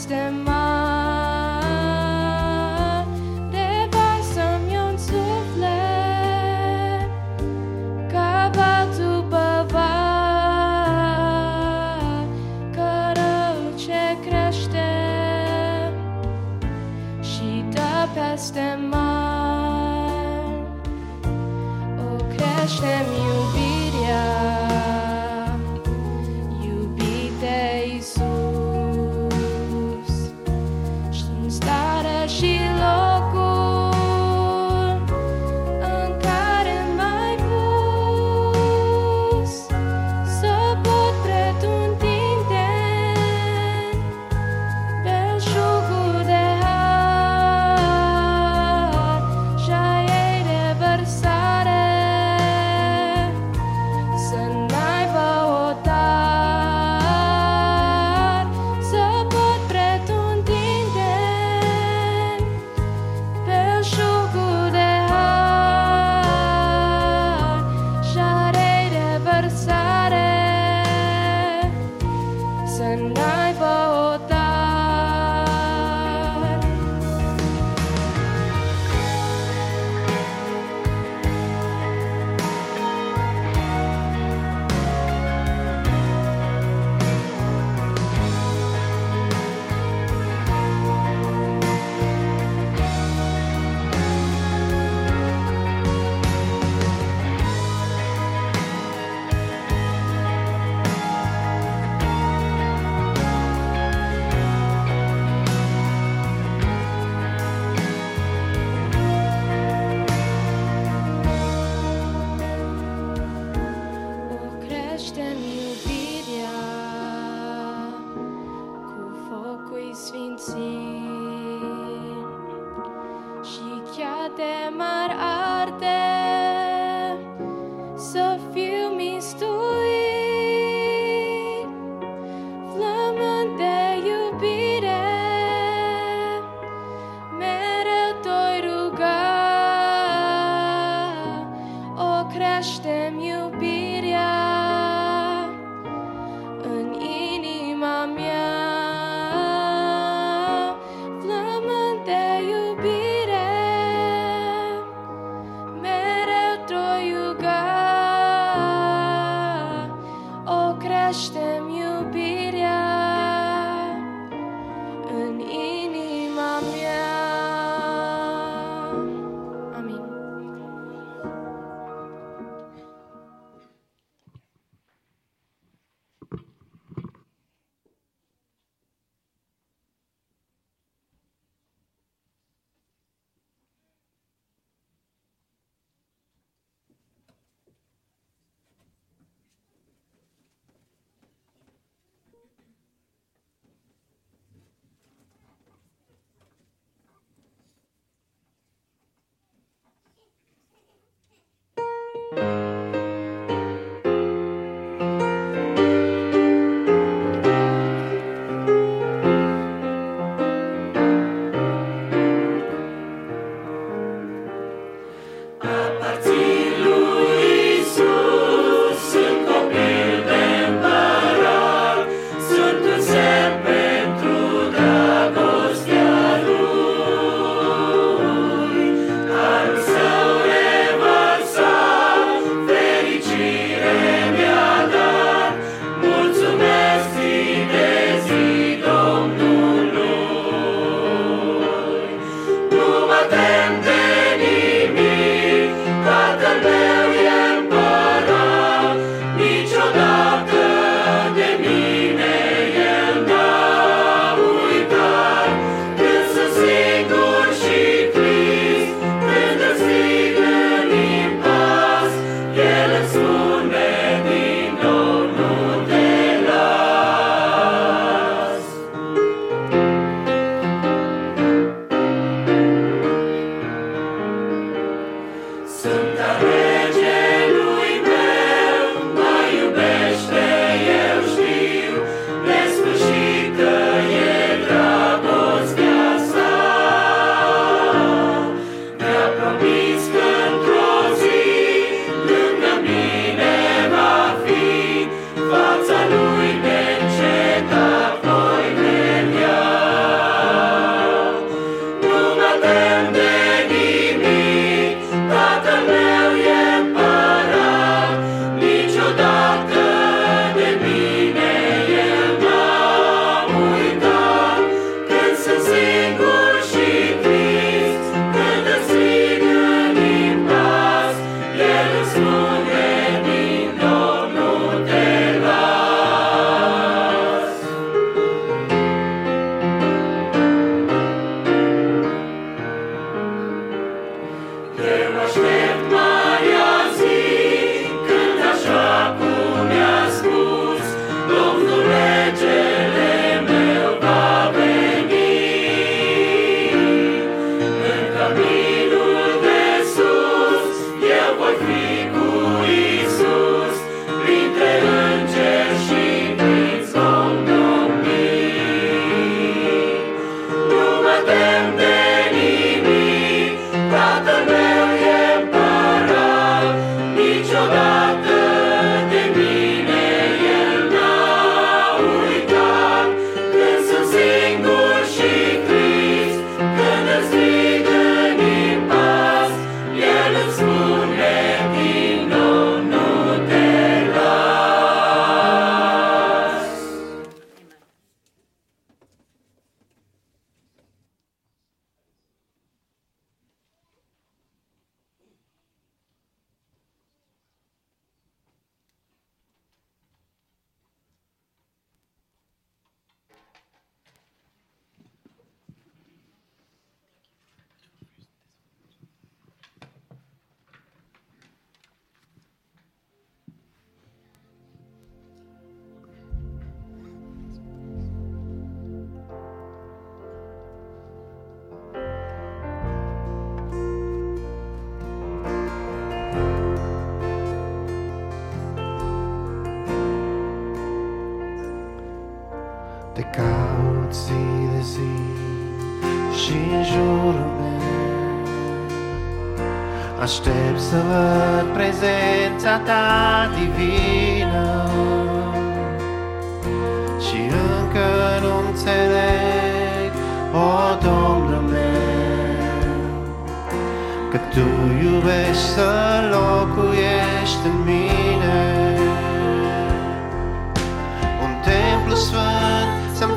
Dă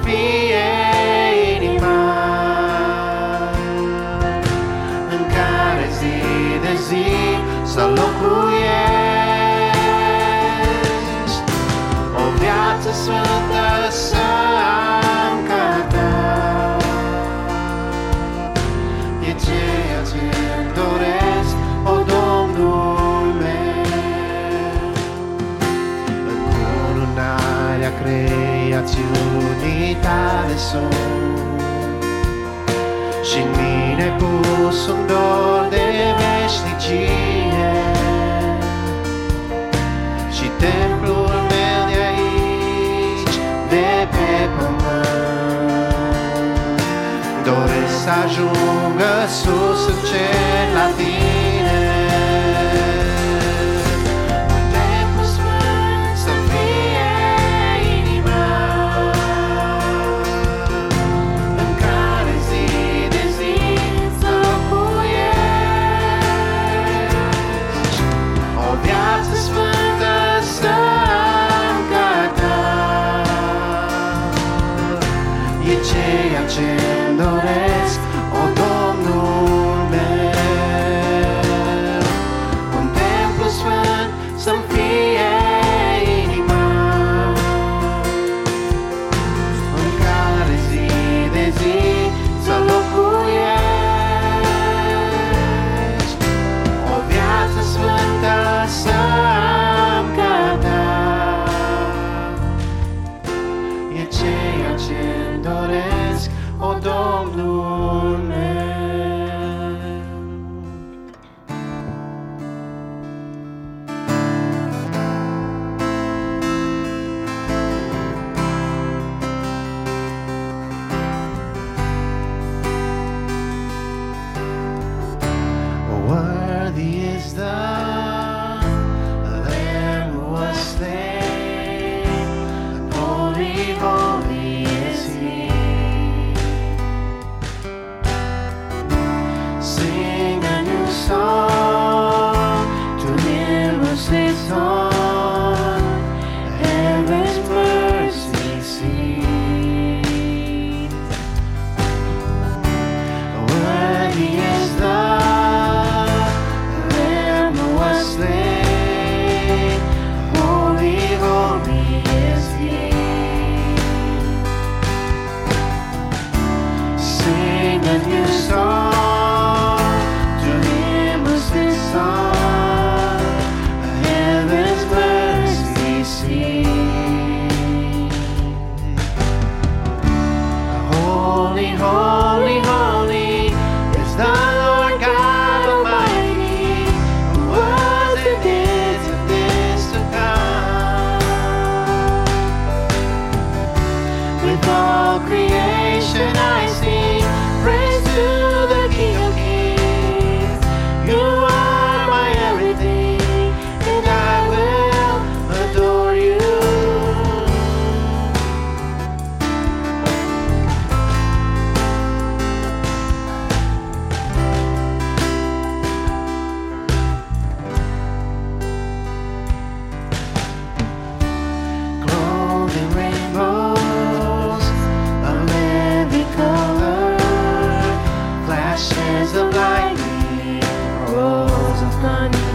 fie inima În care zi de zi să locuiești. O viață sfântă să am ca ta. E ceea ce doresc, o Domnul meu. Încununarea creațiunii tale sunt. Și în mine pus un dor de veșnicie. Și templul meu de aici, de pe pământ. Doresc să ajungă sus în cer la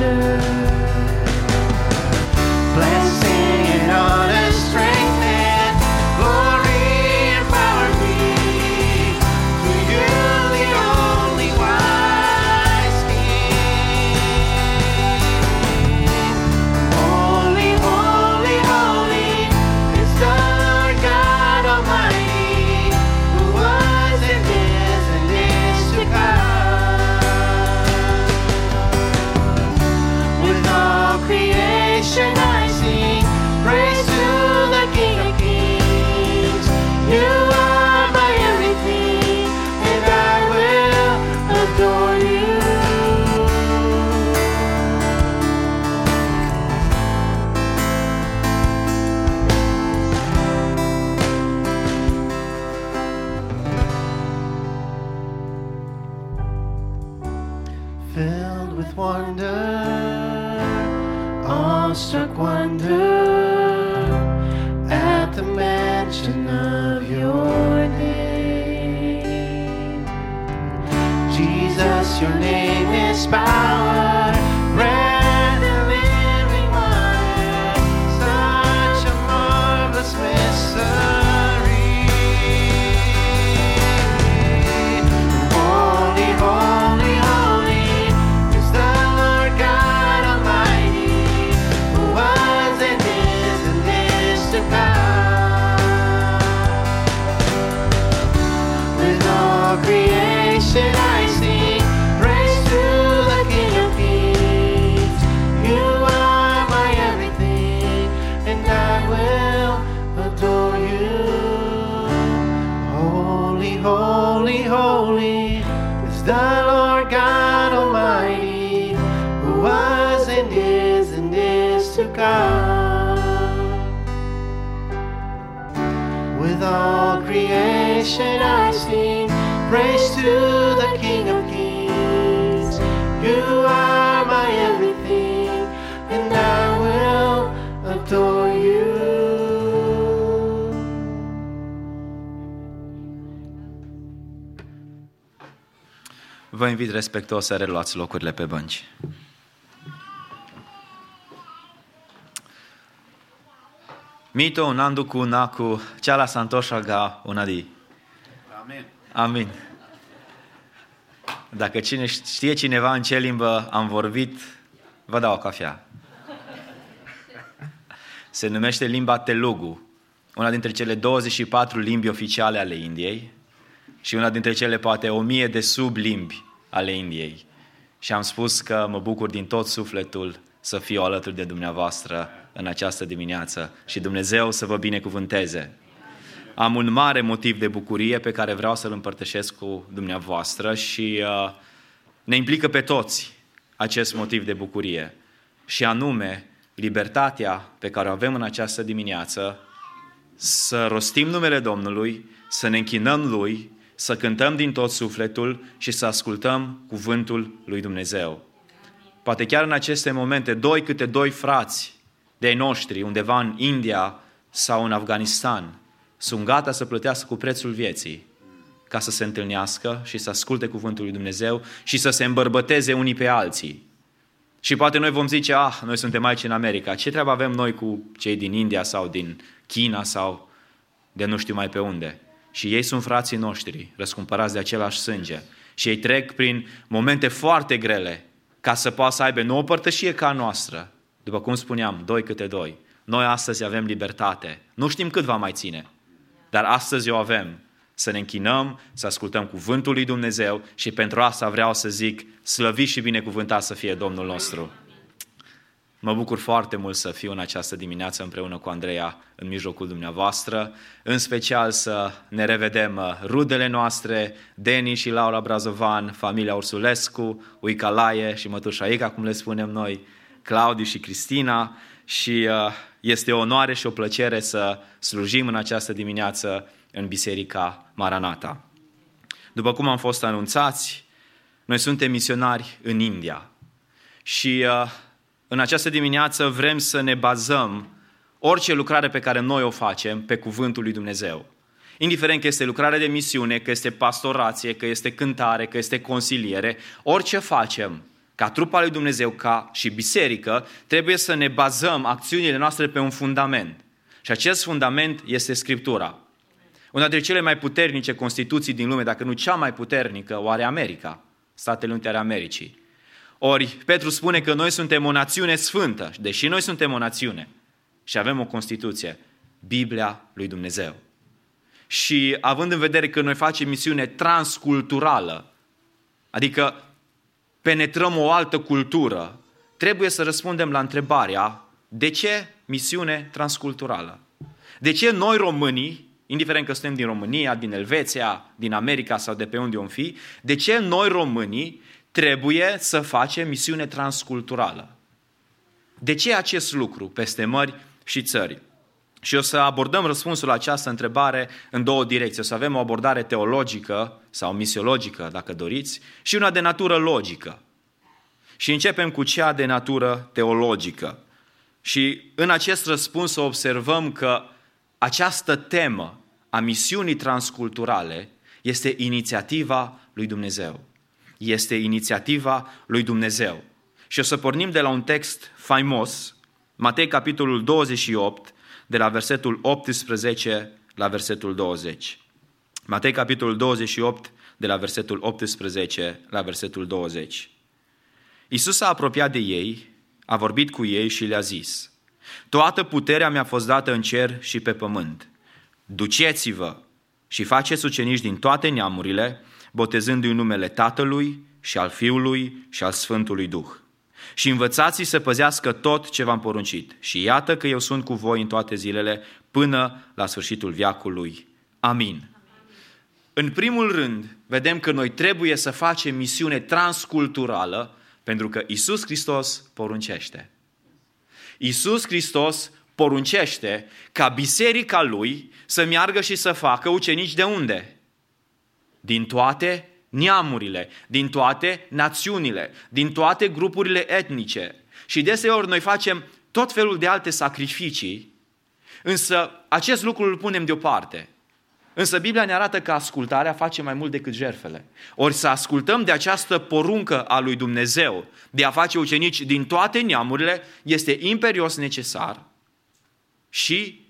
wonder. Vă invit respectuos să reluați locurile pe bănci. Mito unanduku naku chala santosha ga unadi. Amin. Amin. Dacă cine știe cineva în ce limbă am vorbit, vă dau o cafea. Se numește limba Telugu, una dintre cele 24 limbi oficiale ale Indiei și una dintre cele poate o mie de sublimbi ale Indiei. Și am spus că mă bucur din tot sufletul să fiu alături de dumneavoastră în această dimineață și Dumnezeu să vă binecuvânteze. Am un mare motiv de bucurie pe care vreau să-l împărtășesc cu dumneavoastră și uh, ne implică pe toți acest motiv de bucurie și anume libertatea pe care o avem în această dimineață să rostim numele Domnului, să ne închinăm Lui, să cântăm din tot sufletul și să ascultăm cuvântul lui Dumnezeu. Poate chiar în aceste momente, doi câte doi frați de noștri, undeva în India sau în Afganistan, sunt gata să plătească cu prețul vieții ca să se întâlnească și să asculte cuvântul lui Dumnezeu și să se îmbărbăteze unii pe alții. Și poate noi vom zice, ah, noi suntem aici în America, ce treabă avem noi cu cei din India sau din China sau de nu știu mai pe unde? Și ei sunt frații noștri, răscumpărați de același sânge. Și ei trec prin momente foarte grele ca să poată să aibă nouă părtășie ca a noastră. După cum spuneam, doi câte doi. Noi astăzi avem libertate. Nu știm cât va mai ține, dar astăzi o avem. Să ne închinăm, să ascultăm cuvântul lui Dumnezeu și pentru asta vreau să zic, slăvit și binecuvântat să fie Domnul nostru. Mă bucur foarte mult să fiu în această dimineață împreună cu Andreea în mijlocul dumneavoastră, în special să ne revedem uh, rudele noastre, Deni și Laura Brazovan, familia Ursulescu, Uica Laie și mătușa Ica, cum le spunem noi, Claudiu și Cristina și uh, este o onoare și o plăcere să slujim în această dimineață în Biserica Maranata. După cum am fost anunțați, noi suntem misionari în India și uh, în această dimineață vrem să ne bazăm orice lucrare pe care noi o facem pe cuvântul lui Dumnezeu. Indiferent că este lucrare de misiune, că este pastorație, că este cântare, că este consiliere, orice facem ca trupa lui Dumnezeu, ca și biserică, trebuie să ne bazăm acțiunile noastre pe un fundament. Și acest fundament este Scriptura. Una dintre cele mai puternice constituții din lume, dacă nu cea mai puternică, o are America, Statele Unite ale Americii. Ori Petru spune că noi suntem o națiune sfântă, deși noi suntem o națiune și avem o Constituție, Biblia lui Dumnezeu. Și având în vedere că noi facem misiune transculturală, adică penetrăm o altă cultură, trebuie să răspundem la întrebarea de ce misiune transculturală? De ce noi românii, indiferent că suntem din România, din Elveția, din America sau de pe unde om fi, de ce noi românii trebuie să facem misiune transculturală? De ce acest lucru peste mări și țări? Și o să abordăm răspunsul la această întrebare în două direcții. O să avem o abordare teologică sau misiologică, dacă doriți, și una de natură logică. Și începem cu cea de natură teologică. Și în acest răspuns observăm că această temă a misiunii transculturale este inițiativa lui Dumnezeu. Este inițiativa lui Dumnezeu. Și o să pornim de la un text faimos, Matei capitolul 28, de la versetul 18 la versetul 20. Matei capitolul 28, de la versetul 18 la versetul 20. Iisus a apropiat de ei, a vorbit cu ei și le-a zis, Toată puterea mi-a fost dată în cer și pe pământ. Duceți-vă și faceți ucenici din toate neamurile, botezându-i numele Tatălui și al Fiului și al Sfântului Duh. Și învățați să păzească tot ce v-am poruncit. Și iată că eu sunt cu voi în toate zilele până la sfârșitul viacului. Amin. În primul rând, vedem că noi trebuie să facem misiune transculturală pentru că Isus Hristos poruncește. Isus Hristos poruncește ca biserica lui să meargă și să facă ucenici de unde? Din toate neamurile, din toate națiunile, din toate grupurile etnice. Și deseori noi facem tot felul de alte sacrificii, însă acest lucru îl punem deoparte. Însă Biblia ne arată că ascultarea face mai mult decât jerfele. Ori să ascultăm de această poruncă a lui Dumnezeu de a face ucenici din toate neamurile este imperios necesar și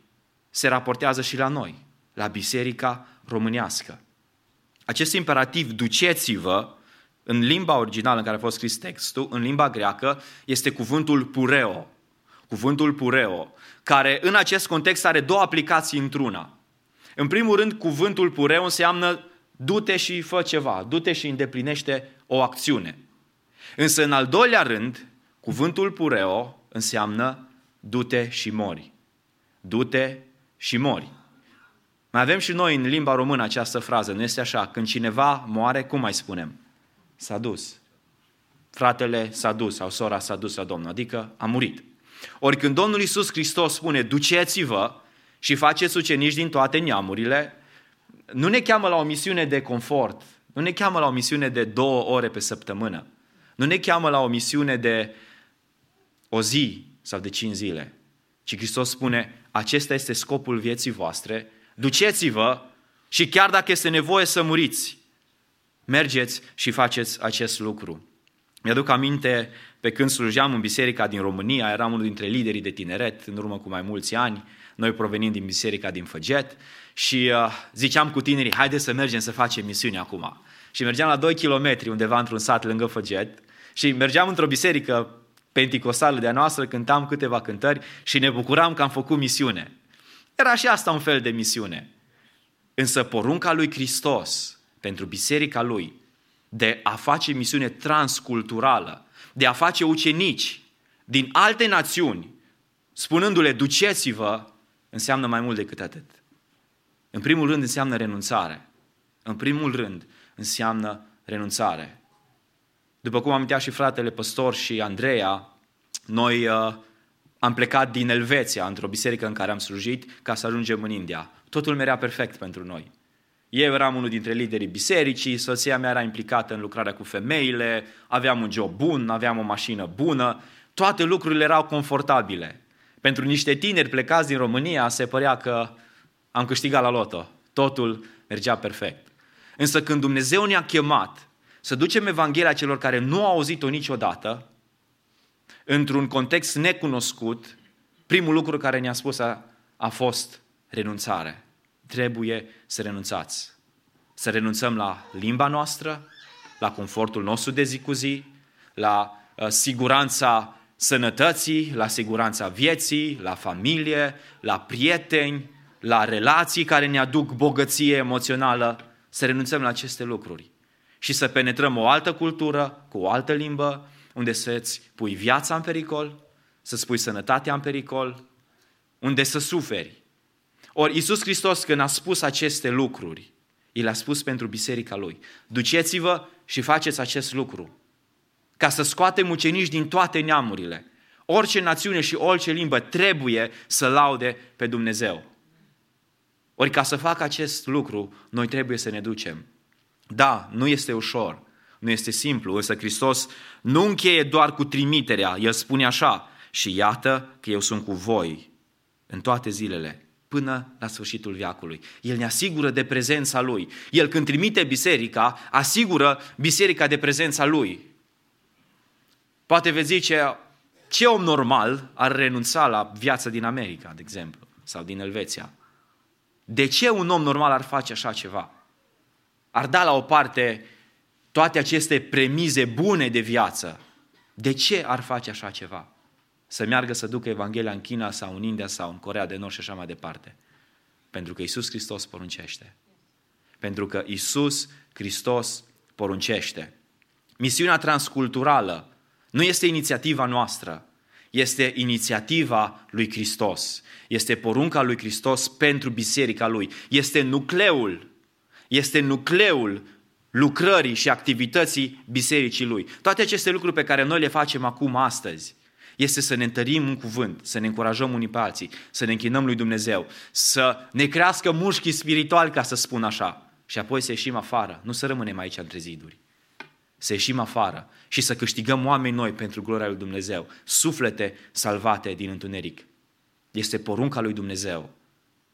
se raportează și la noi, la biserica românească. Acest imperativ, duceți-vă, în limba originală în care a fost scris textul, în limba greacă, este cuvântul pureo. Cuvântul pureo, care în acest context are două aplicații într-una. În primul rând, cuvântul pureu înseamnă du-te și fă ceva, du-te și îndeplinește o acțiune. Însă, în al doilea rând, cuvântul pureo înseamnă du-te și mori. Du-te și mori. Mai avem și noi în limba română această frază, nu este așa? Când cineva moare, cum mai spunem? S-a dus. Fratele s-a dus sau sora s-a dus la Domnul, adică a murit. Ori când Domnul Iisus Hristos spune, duceți-vă și faceți ucenici din toate neamurile, nu ne cheamă la o misiune de confort, nu ne cheamă la o misiune de două ore pe săptămână, nu ne cheamă la o misiune de o zi sau de cinci zile, ci Hristos spune, acesta este scopul vieții voastre, duceți-vă și chiar dacă este nevoie să muriți, mergeți și faceți acest lucru. Mi-aduc aminte pe când slujeam în biserica din România, eram unul dintre liderii de tineret în urmă cu mai mulți ani, noi provenim din biserica din Făget și uh, ziceam cu tinerii, haideți să mergem să facem misiune acum. Și mergeam la 2 km undeva într-un sat lângă Făget și mergeam într-o biserică penticostală de-a noastră, cântam câteva cântări și ne bucuram că am făcut misiune. Era și asta un fel de misiune. Însă porunca lui Hristos pentru biserica lui de a face misiune transculturală, de a face ucenici din alte națiuni, spunându-le duceți-vă, înseamnă mai mult decât atât. În primul rând înseamnă renunțare. În primul rând înseamnă renunțare. După cum amintea și fratele păstor și Andreea, noi uh, am plecat din Elveția, într-o biserică în care am slujit, ca să ajungem în India. Totul merea perfect pentru noi. Eu eram unul dintre liderii bisericii, soția mea era implicată în lucrarea cu femeile, aveam un job bun, aveam o mașină bună, toate lucrurile erau confortabile. Pentru niște tineri plecați din România se părea că am câștigat la loto. Totul mergea perfect. Însă când Dumnezeu ne-a chemat să ducem Evanghelia celor care nu au auzit-o niciodată, într-un context necunoscut, primul lucru care ne-a spus a, a fost renunțare. Trebuie să renunțați. Să renunțăm la limba noastră, la confortul nostru de zi cu zi, la uh, siguranța sănătății, la siguranța vieții, la familie, la prieteni, la relații care ne aduc bogăție emoțională, să renunțăm la aceste lucruri și să penetrăm o altă cultură, cu o altă limbă, unde să-ți pui viața în pericol, să-ți pui sănătatea în pericol, unde să suferi. Ori Iisus Hristos când a spus aceste lucruri, El a spus pentru biserica Lui, duceți-vă și faceți acest lucru, ca să scoatem ucenici din toate neamurile. Orice națiune și orice limbă trebuie să laude pe Dumnezeu. Ori ca să facă acest lucru, noi trebuie să ne ducem. Da, nu este ușor, nu este simplu, însă Hristos nu încheie doar cu trimiterea. El spune așa, și iată că eu sunt cu voi în toate zilele, până la sfârșitul viacului. El ne asigură de prezența Lui. El când trimite biserica, asigură biserica de prezența Lui. Poate veți zice, ce om normal ar renunța la viața din America, de exemplu, sau din Elveția? De ce un om normal ar face așa ceva? Ar da la o parte toate aceste premize bune de viață. De ce ar face așa ceva? Să meargă să ducă Evanghelia în China sau în India sau în Corea de Nord și așa mai departe. Pentru că Isus Hristos poruncește. Pentru că Isus Hristos poruncește. Misiunea transculturală nu este inițiativa noastră, este inițiativa lui Hristos. Este porunca lui Hristos pentru biserica lui. Este nucleul, este nucleul lucrării și activității bisericii lui. Toate aceste lucruri pe care noi le facem acum astăzi este să ne întărim în cuvânt, să ne încurajăm unii pe alții, să ne închinăm lui Dumnezeu, să ne crească mușchii spirituali, ca să spun așa, și apoi să ieșim afară, nu să rămânem aici între ziduri. Să ieșim afară și să câștigăm oameni noi pentru gloria lui Dumnezeu, suflete salvate din întuneric. Este porunca lui Dumnezeu,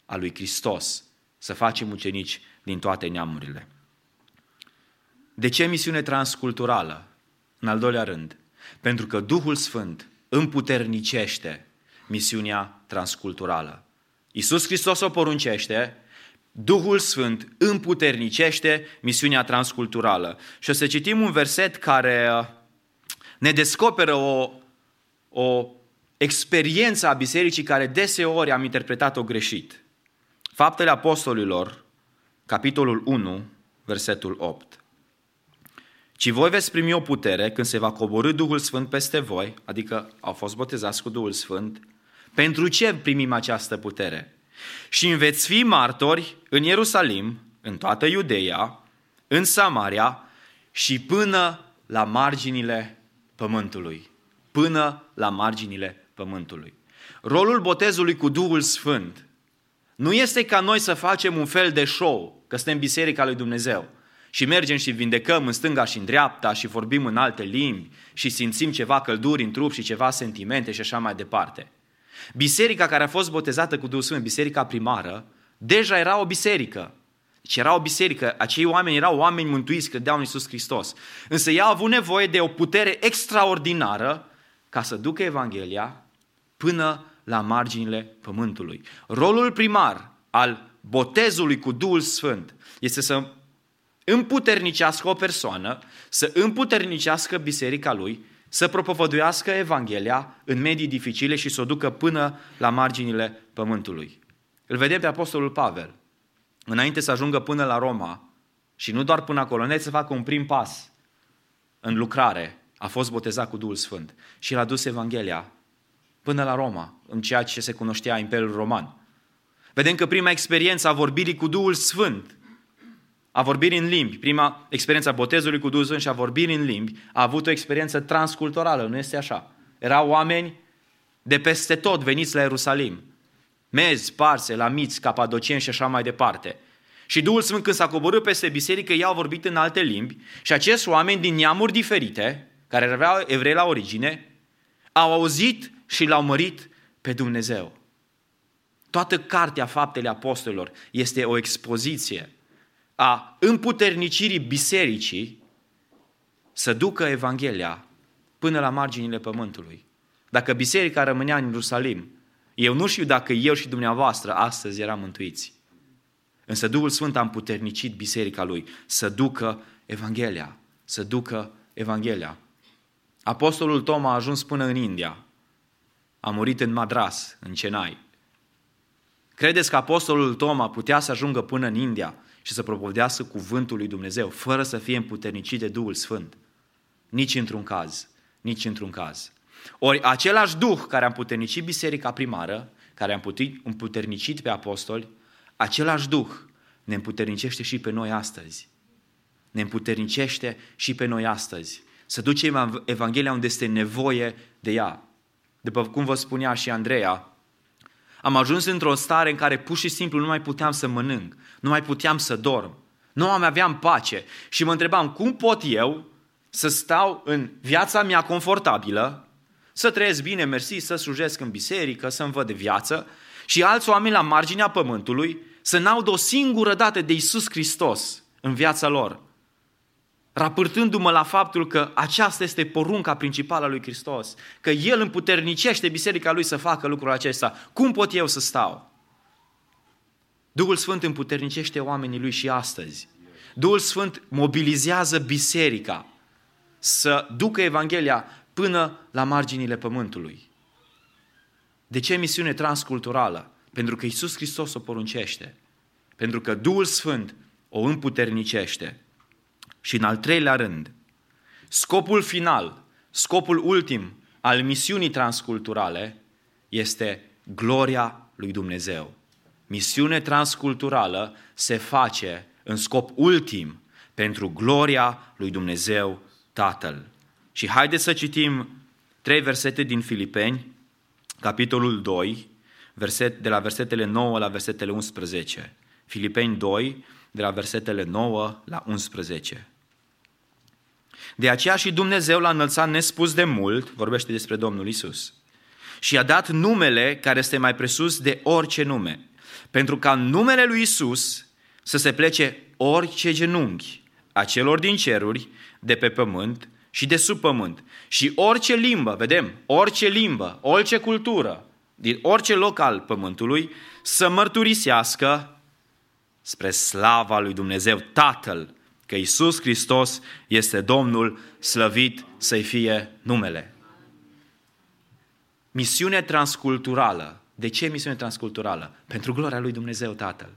a lui Hristos, să facem ucenici din toate neamurile. De ce misiune transculturală? În al doilea rând, pentru că Duhul Sfânt împuternicește misiunea transculturală. Iisus Hristos o poruncește, Duhul Sfânt împuternicește misiunea transculturală. Și o să citim un verset care uh, ne descoperă o, o experiență a bisericii care deseori am interpretat-o greșit. Faptele Apostolilor, capitolul 1, versetul 8. Ci voi veți primi o putere când se va coborâ Duhul Sfânt peste voi, adică au fost botezați cu Duhul Sfânt. Pentru ce primim această putere? Și veți fi martori în Ierusalim, în toată Iudeea, în Samaria și până la marginile pământului. Până la marginile pământului. Rolul botezului cu Duhul Sfânt nu este ca noi să facem un fel de show, că suntem biserica lui Dumnezeu și mergem și vindecăm în stânga și în dreapta și vorbim în alte limbi și simțim ceva călduri în trup și ceva sentimente și așa mai departe. Biserica care a fost botezată cu Duhul Sfânt, biserica primară, deja era o biserică. Deci era o biserică, acei oameni erau oameni mântuiți, credeau în Iisus Hristos. Însă ea a avut nevoie de o putere extraordinară ca să ducă Evanghelia până la marginile pământului. Rolul primar al botezului cu Duhul Sfânt este să împuternicească o persoană, să împuternicească biserica lui, să propovăduiască Evanghelia în medii dificile și să o ducă până la marginile pământului. Îl vedem pe Apostolul Pavel. Înainte să ajungă până la Roma și nu doar până acolo, înainte să facă un prim pas în lucrare, a fost botezat cu Duhul Sfânt și l-a dus Evanghelia până la Roma, în ceea ce se cunoștea Imperiul Roman. Vedem că prima experiență a vorbirii cu Duhul Sfânt, a vorbirii în limbi, prima experiență a botezului cu Duhul Sfânt și a vorbirii în limbi, a avut o experiență transculturală, nu este așa. Erau oameni de peste tot veniți la Ierusalim. Mezi, parse, lamiți, capadocieni și așa mai departe. Și Duhul Sfânt când s-a coborât peste biserică, ei au vorbit în alte limbi și acești oameni din neamuri diferite, care aveau evrei la origine, au auzit și l-au mărit pe Dumnezeu. Toată cartea Faptele Apostolilor este o expoziție a împuternicirii bisericii să ducă Evanghelia până la marginile pământului. Dacă biserica rămânea în Ierusalim, eu nu știu dacă eu și dumneavoastră astăzi eram mântuiți. Însă Duhul Sfânt a împuternicit biserica lui să ducă Evanghelia, să ducă Evanghelia. Apostolul Tom a ajuns până în India. A murit în Madras, în Chennai. Credeți că apostolul Toma putea să ajungă până în India și să propovedească cuvântul lui Dumnezeu fără să fie împuternicit de Duhul Sfânt? Nici într-un caz, nici într-un caz. Ori același Duh care a împuternicit biserica primară, care a împuternicit pe apostoli, același Duh ne împuternicește și pe noi astăzi. Ne împuternicește și pe noi astăzi. Să ducem Evanghelia unde este nevoie de ea. După cum vă spunea și Andreea, am ajuns într-o stare în care pur și simplu nu mai puteam să mănânc, nu mai puteam să dorm, nu mai aveam pace. Și mă întrebam cum pot eu să stau în viața mea confortabilă, să trăiesc bine, mersi, să slujesc în biserică, să-mi văd de viață și alți oameni la marginea pământului să n-audă o singură dată de Isus Hristos în viața lor rapărtându-mă la faptul că aceasta este porunca principală a lui Hristos, că El împuternicește biserica Lui să facă lucrul acesta. Cum pot eu să stau? Duhul Sfânt împuternicește oamenii Lui și astăzi. Duhul Sfânt mobilizează biserica să ducă Evanghelia până la marginile pământului. De ce misiune transculturală? Pentru că Isus Hristos o poruncește. Pentru că Duhul Sfânt o împuternicește. Și în al treilea rând, scopul final, scopul ultim al misiunii transculturale este gloria lui Dumnezeu. Misiune transculturală se face în scop ultim pentru gloria lui Dumnezeu Tatăl. Și haideți să citim trei versete din Filipeni, capitolul 2, verset, de la versetele 9 la versetele 11. Filipeni 2, de la versetele 9 la 11. De aceea și Dumnezeu l-a înălțat nespus de mult, vorbește despre Domnul Isus, și a dat numele care este mai presus de orice nume, pentru ca în numele lui Isus să se plece orice genunchi a celor din ceruri, de pe pământ și de sub pământ. Și orice limbă, vedem, orice limbă, orice cultură, din orice loc al pământului, să mărturisească spre slava lui Dumnezeu Tatăl, că Isus Hristos este Domnul, slăvit să-i fie numele. Misiune transculturală. De ce misiune transculturală? Pentru gloria lui Dumnezeu Tatăl.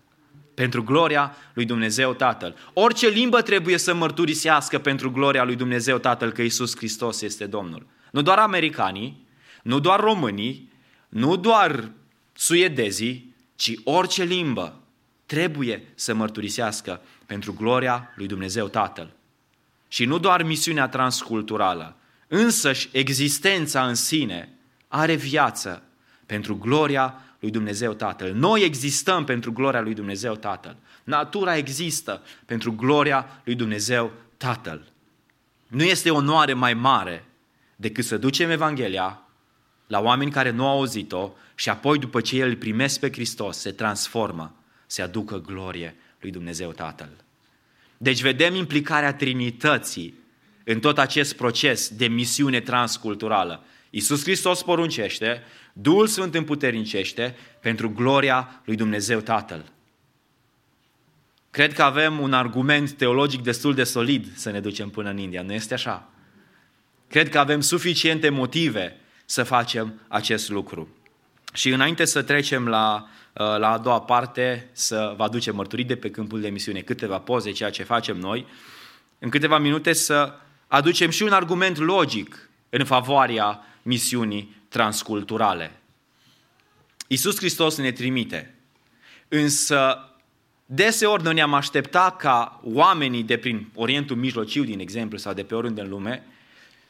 Pentru gloria lui Dumnezeu Tatăl. Orice limbă trebuie să mărturisească pentru gloria lui Dumnezeu Tatăl că Isus Hristos este Domnul. Nu doar americanii, nu doar românii, nu doar suedezii, ci orice limbă trebuie să mărturisească pentru gloria lui Dumnezeu Tatăl. Și nu doar misiunea transculturală, însăși existența în sine are viață pentru gloria lui Dumnezeu Tatăl. Noi existăm pentru gloria lui Dumnezeu Tatăl. Natura există pentru gloria lui Dumnezeu Tatăl. Nu este onoare mai mare decât să ducem Evanghelia la oameni care nu au auzit-o și apoi după ce el primesc pe Hristos se transformă, se aducă glorie lui Dumnezeu Tatăl. Deci vedem implicarea Trinității în tot acest proces de misiune transculturală. Iisus Hristos poruncește, Duhul Sfânt împuternicește pentru gloria lui Dumnezeu Tatăl. Cred că avem un argument teologic destul de solid să ne ducem până în India, nu este așa? Cred că avem suficiente motive să facem acest lucru. Și înainte să trecem la, la a doua parte, să vă aducem mărturii de pe câmpul de misiune, câteva poze, ceea ce facem noi, în câteva minute să aducem și un argument logic în favoarea misiunii transculturale. Iisus Hristos ne trimite, însă deseori noi ne-am aștepta ca oamenii de prin Orientul Mijlociu, din exemplu, sau de pe oriunde în lume,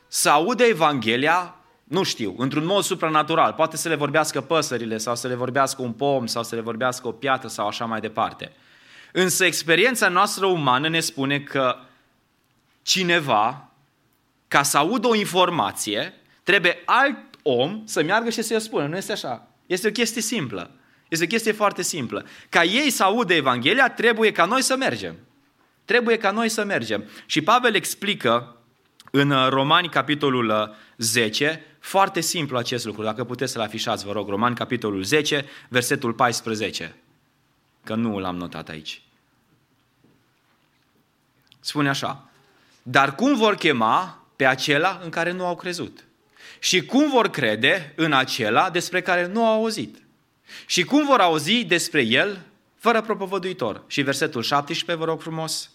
să audă Evanghelia, nu știu, într-un mod supranatural. Poate să le vorbească păsările, sau să le vorbească un pom, sau să le vorbească o piatră, sau așa mai departe. Însă experiența noastră umană ne spune că cineva, ca să audă o informație, trebuie alt om să meargă și să-i spună. Nu este așa. Este o chestie simplă. Este o chestie foarte simplă. Ca ei să audă Evanghelia, trebuie ca noi să mergem. Trebuie ca noi să mergem. Și Pavel explică în Romani, capitolul 10, foarte simplu acest lucru. Dacă puteți să-l afișați, vă rog, Romani, capitolul 10, versetul 14. Că nu l-am notat aici. Spune așa. Dar cum vor chema pe acela în care nu au crezut? Și cum vor crede în acela despre care nu au auzit? Și cum vor auzi despre el fără propovăduitor? Și versetul 17, vă rog frumos.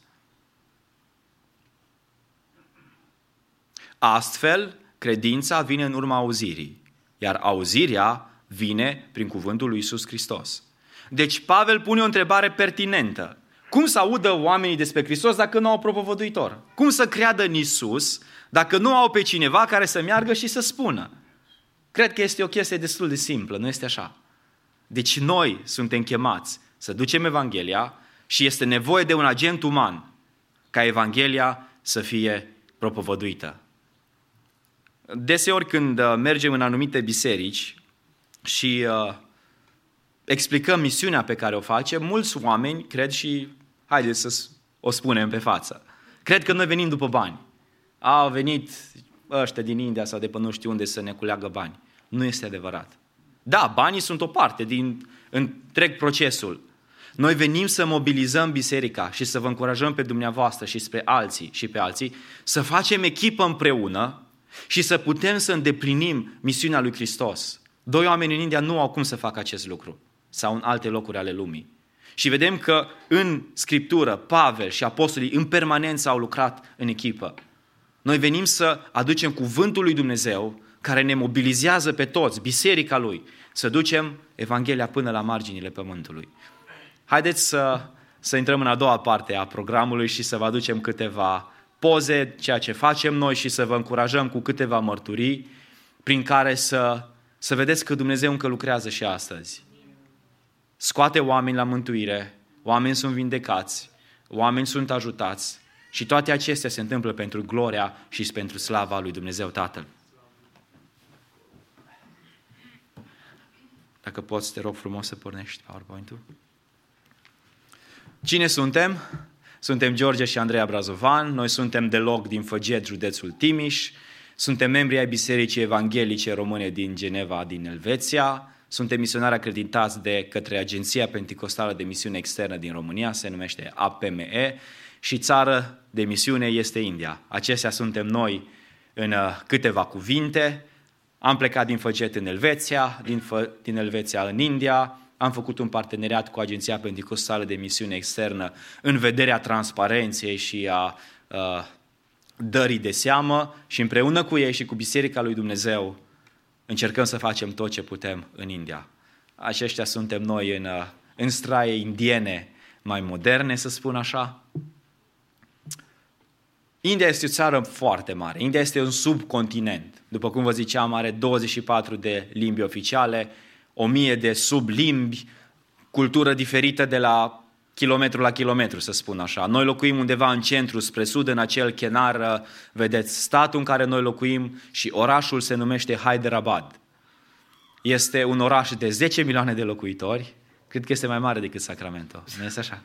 Astfel, credința vine în urma auzirii, iar auzirea vine prin cuvântul lui Isus Hristos. Deci Pavel pune o întrebare pertinentă. Cum să audă oamenii despre Hristos dacă nu au propovăduitor? Cum să creadă în Isus dacă nu au pe cineva care să meargă și să spună? Cred că este o chestie destul de simplă, nu este așa? Deci noi suntem chemați să ducem Evanghelia și este nevoie de un agent uman ca Evanghelia să fie propovăduită. Deseori când uh, mergem în anumite biserici și uh, explicăm misiunea pe care o facem, mulți oameni cred și, haideți să o spunem pe față, cred că noi venim după bani. Au venit ăștia din India sau de pe nu știu unde să ne culeagă bani. Nu este adevărat. Da, banii sunt o parte din întreg procesul. Noi venim să mobilizăm biserica și să vă încurajăm pe dumneavoastră și spre alții și pe alții să facem echipă împreună și să putem să îndeplinim misiunea lui Hristos. Doi oameni în India nu au cum să facă acest lucru sau în alte locuri ale lumii. Și vedem că în Scriptură, Pavel și apostolii în permanență au lucrat în echipă. Noi venim să aducem cuvântul lui Dumnezeu care ne mobilizează pe toți, biserica lui, să ducem Evanghelia până la marginile pământului. Haideți să, să intrăm în a doua parte a programului și să vă aducem câteva poze, ceea ce facem noi și să vă încurajăm cu câteva mărturii prin care să, să vedeți că Dumnezeu încă lucrează și astăzi. Scoate oameni la mântuire, oameni sunt vindecați, oameni sunt ajutați și toate acestea se întâmplă pentru gloria și pentru slava lui Dumnezeu Tatăl. Dacă poți, te rog frumos să pornești PowerPoint-ul. Cine suntem? Suntem George și Andreea Brazovan, noi suntem de loc din Făget, județul Timiș, suntem membri ai Bisericii Evanghelice Române din Geneva, din Elveția, suntem misionari acreditați de către Agenția Pentecostală de Misiune Externă din România, se numește APME, și țară de misiune este India. Acestea suntem noi în uh, câteva cuvinte. Am plecat din Făget în Elveția, din, Fă, din Elveția în India, am făcut un parteneriat cu Agenția Pentecostală de Misiune Externă în vederea transparenței și a uh, dării de seamă și împreună cu ei și cu Biserica lui Dumnezeu încercăm să facem tot ce putem în India. Aceștia suntem noi în, uh, în straie indiene mai moderne, să spun așa. India este o țară foarte mare. India este un subcontinent. După cum vă ziceam, are 24 de limbi oficiale, 1000 de sublimbi, cultură diferită de la kilometru la kilometru, să spun așa. Noi locuim undeva în centru, spre sud, în acel chenar, vedeți, statul în care noi locuim și orașul se numește Hyderabad. Este un oraș de 10 milioane de locuitori, cred că este mai mare decât Sacramento, nu este așa?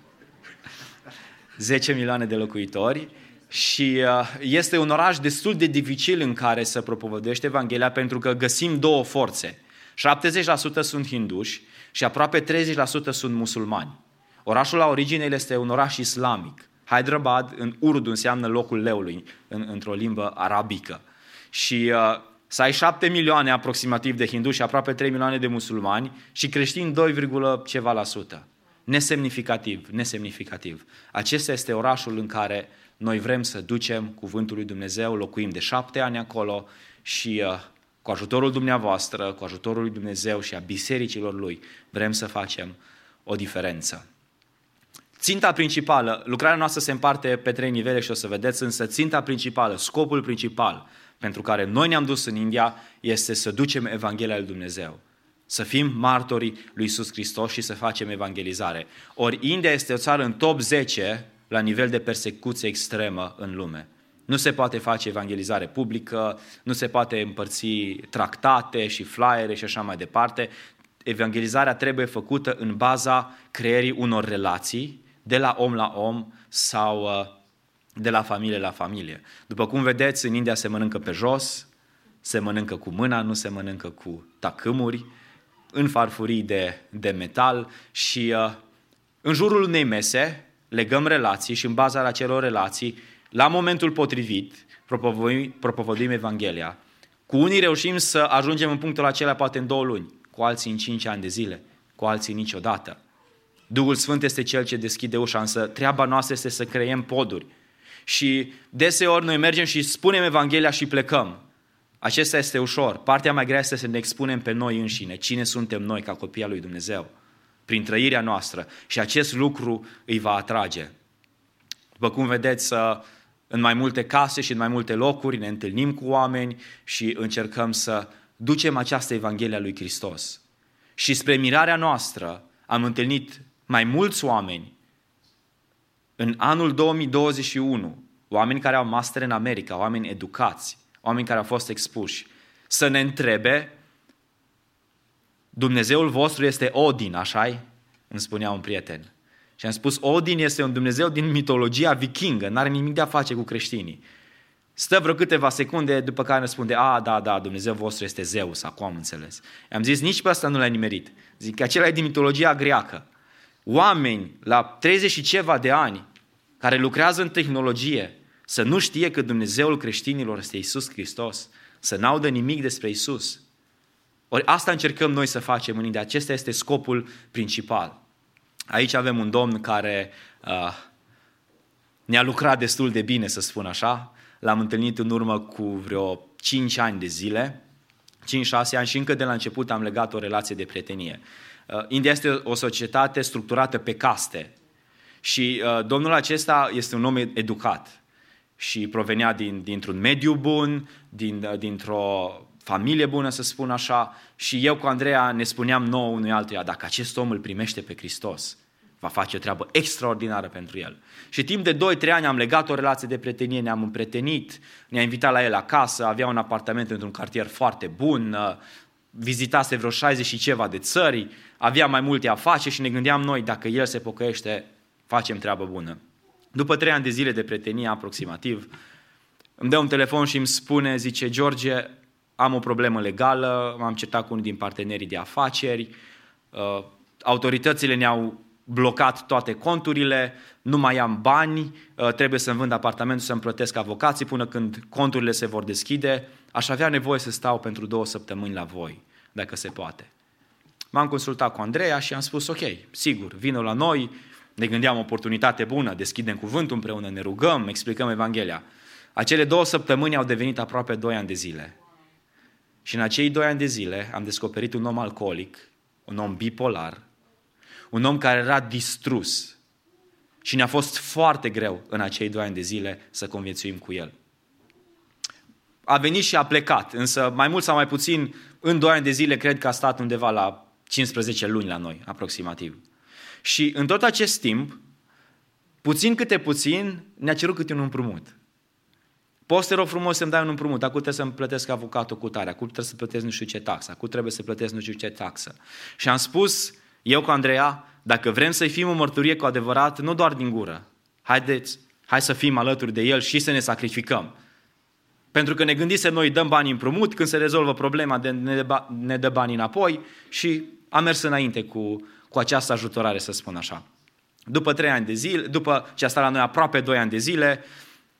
10 milioane de locuitori și uh, este un oraș destul de dificil în care să propovădește Evanghelia pentru că găsim două forțe. 70% sunt hinduși și aproape 30% sunt musulmani. Orașul la origine este un oraș islamic. Hyderabad în Urdu înseamnă locul leului în, într-o limbă arabică. Și uh, să ai 7 milioane aproximativ de hinduși și aproape 3 milioane de musulmani și creștini 2, ceva la sută. Nesemnificativ, nesemnificativ. Acesta este orașul în care noi vrem să ducem cuvântul lui Dumnezeu, locuim de șapte ani acolo și uh, cu ajutorul dumneavoastră, cu ajutorul lui Dumnezeu și a bisericilor lui, vrem să facem o diferență. Ținta principală, lucrarea noastră se împarte pe trei nivele și o să vedeți, însă ținta principală, scopul principal pentru care noi ne-am dus în India este să ducem Evanghelia lui Dumnezeu. Să fim martorii lui Iisus Hristos și să facem evangelizare. Ori India este o țară în top 10 la nivel de persecuție extremă în lume. Nu se poate face evangelizare publică, nu se poate împărți tractate și flyere și așa mai departe. Evangelizarea trebuie făcută în baza creierii unor relații de la om la om sau uh, de la familie la familie. După cum vedeți, în India se mănâncă pe jos, se mănâncă cu mâna, nu se mănâncă cu tacâmuri, în farfurii de, de metal și uh, în jurul unei mese legăm relații și în baza acelor relații, la momentul potrivit, propovăduim, propovăduim Evanghelia. Cu unii reușim să ajungem în punctul acela poate în două luni, cu alții în cinci ani de zile, cu alții niciodată. Duhul Sfânt este Cel ce deschide ușa, însă treaba noastră este să creăm poduri. Și deseori noi mergem și spunem Evanghelia și plecăm. Acesta este ușor. Partea mai grea este să ne expunem pe noi înșine. Cine suntem noi ca copii al lui Dumnezeu? Prin trăirea noastră. Și acest lucru îi va atrage. După cum vedeți, în mai multe case și în mai multe locuri ne întâlnim cu oameni și încercăm să ducem această Evanghelie a lui Hristos. Și spre mirarea noastră am întâlnit mai mulți oameni în anul 2021, oameni care au master în America, oameni educați, oameni care au fost expuși, să ne întrebe Dumnezeul vostru este Odin, așa Îmi spunea un prieten. Și am spus, Odin este un Dumnezeu din mitologia vikingă, n-are nimic de a face cu creștinii. Stă vreo câteva secunde, după care răspunde, a, da, da, Dumnezeu vostru este Zeus, acum am înțeles. Am zis, nici pe asta nu l-ai nimerit. Zic că acela e din mitologia greacă. Oameni la 30 și ceva de ani care lucrează în tehnologie să nu știe că Dumnezeul creștinilor este Isus Hristos, să n-audă nimic despre Isus. Ori asta încercăm noi să facem în India. Acesta este scopul principal. Aici avem un domn care uh, ne-a lucrat destul de bine, să spun așa. L-am întâlnit în urmă cu vreo 5 ani de zile, 5-6 ani și încă de la început am legat o relație de prietenie. Uh, India este o societate structurată pe caste și uh, domnul acesta este un om educat și provenea din, dintr-un mediu bun, din, uh, dintr-o familie bună, să spun așa, și eu cu Andreea ne spuneam nouă unui altuia, dacă acest om îl primește pe Hristos, va face o treabă extraordinară pentru el. Și timp de 2-3 ani am legat o relație de prietenie, ne-am împretenit, ne-a invitat la el acasă, avea un apartament într-un cartier foarte bun, uh, vizitase vreo 60 și ceva de țări, avea mai multe afaceri și ne gândeam noi, dacă el se pocăiește, facem treabă bună. După trei ani de zile de prietenie aproximativ, îmi dă un telefon și îmi spune, zice, George, am o problemă legală, m-am certat cu unul din partenerii de afaceri, uh, autoritățile ne-au blocat toate conturile, nu mai am bani, uh, trebuie să-mi vând apartamentul, să-mi plătesc avocații până când conturile se vor deschide, aș avea nevoie să stau pentru două săptămâni la voi, dacă se poate. M-am consultat cu Andreea și am spus, ok, sigur, vină la noi, ne gândeam oportunitate bună, deschidem cuvântul împreună, ne rugăm, explicăm Evanghelia. Acele două săptămâni au devenit aproape doi ani de zile. Și în acei doi ani de zile am descoperit un om alcoolic, un om bipolar, un om care era distrus. Și ne-a fost foarte greu în acei doi ani de zile să conviețuim cu el. A venit și a plecat, însă mai mult sau mai puțin, în doi ani de zile, cred că a stat undeva la 15 luni la noi, aproximativ. Și în tot acest timp, puțin câte puțin, ne-a cerut câte un împrumut. Poți te rog frumos să-mi dai un împrumut, acum trebuie să-mi plătesc avocatul cu tare, acum trebuie să plătesc nu știu ce taxă, acum trebuie să plătesc nu știu ce taxă. Și am spus, eu cu Andreea, dacă vrem să-i fim o mărturie cu adevărat, nu doar din gură, haideți, hai să fim alături de El și să ne sacrificăm. Pentru că ne gândise noi dăm bani împrumut, când se rezolvă problema de ne dă bani înapoi și am mers înainte cu, cu această ajutorare, să spun așa. După trei ani de zile, după ce a stat la noi aproape doi ani de zile,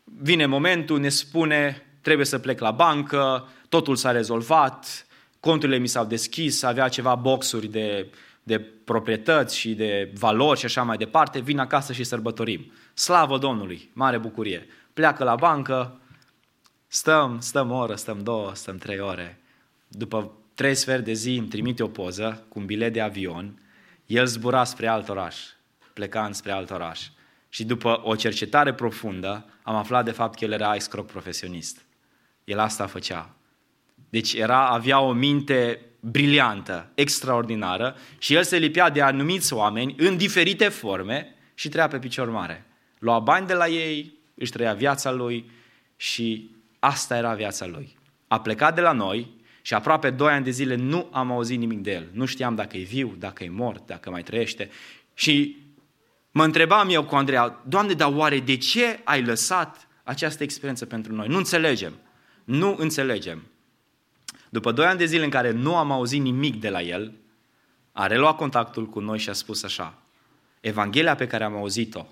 vine momentul, ne spune, trebuie să plec la bancă, totul s-a rezolvat, conturile mi s-au deschis, avea ceva boxuri de, de proprietăți și de valori și așa mai departe, vin acasă și sărbătorim. Slavă Domnului, mare bucurie. Pleacă la bancă, stăm, stăm o oră, stăm două, stăm trei ore. După trei sferi de zi îmi trimite o poză cu un bilet de avion, el zbura spre alt oraș, pleca spre alt oraș. Și după o cercetare profundă, am aflat de fapt că el era escroc profesionist. El asta făcea. Deci era, avea o minte briliantă, extraordinară și el se lipea de anumiți oameni în diferite forme și trăia pe picior mare. Lua bani de la ei, își trăia viața lui și asta era viața lui. A plecat de la noi și aproape doi ani de zile nu am auzit nimic de el. Nu știam dacă e viu, dacă e mort, dacă mai trăiește. Și Mă întrebam eu cu Andreea, Doamne, dar oare de ce ai lăsat această experiență pentru noi? Nu înțelegem. Nu înțelegem. După doi ani de zile în care nu am auzit nimic de la el, a reluat contactul cu noi și a spus așa, Evanghelia pe care am auzit-o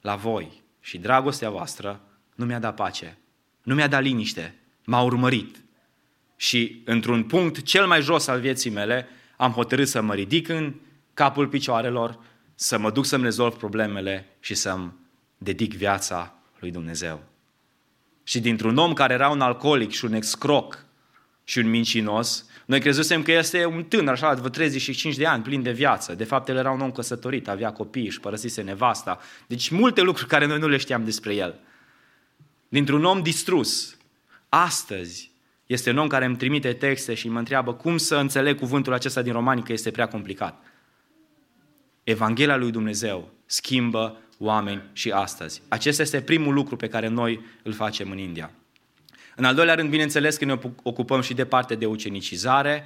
la voi și dragostea voastră nu mi-a dat pace, nu mi-a dat liniște, m-a urmărit. Și într-un punct cel mai jos al vieții mele, am hotărât să mă ridic în capul picioarelor să mă duc să-mi rezolv problemele și să-mi dedic viața lui Dumnezeu. Și dintr-un om care era un alcoolic și un excroc și un mincinos, noi crezusem că este un tânăr, așa, de 35 de ani, plin de viață. De fapt, el era un om căsătorit, avea copii, și părăsise nevasta. Deci multe lucruri care noi nu le știam despre el. Dintr-un om distrus, astăzi, este un om care îmi trimite texte și mă întreabă cum să înțeleg cuvântul acesta din Romani, că este prea complicat. Evanghelia lui Dumnezeu schimbă oameni și astăzi. Acesta este primul lucru pe care noi îl facem în India. În al doilea rând, bineînțeles că ne ocupăm și de parte de ucenicizare,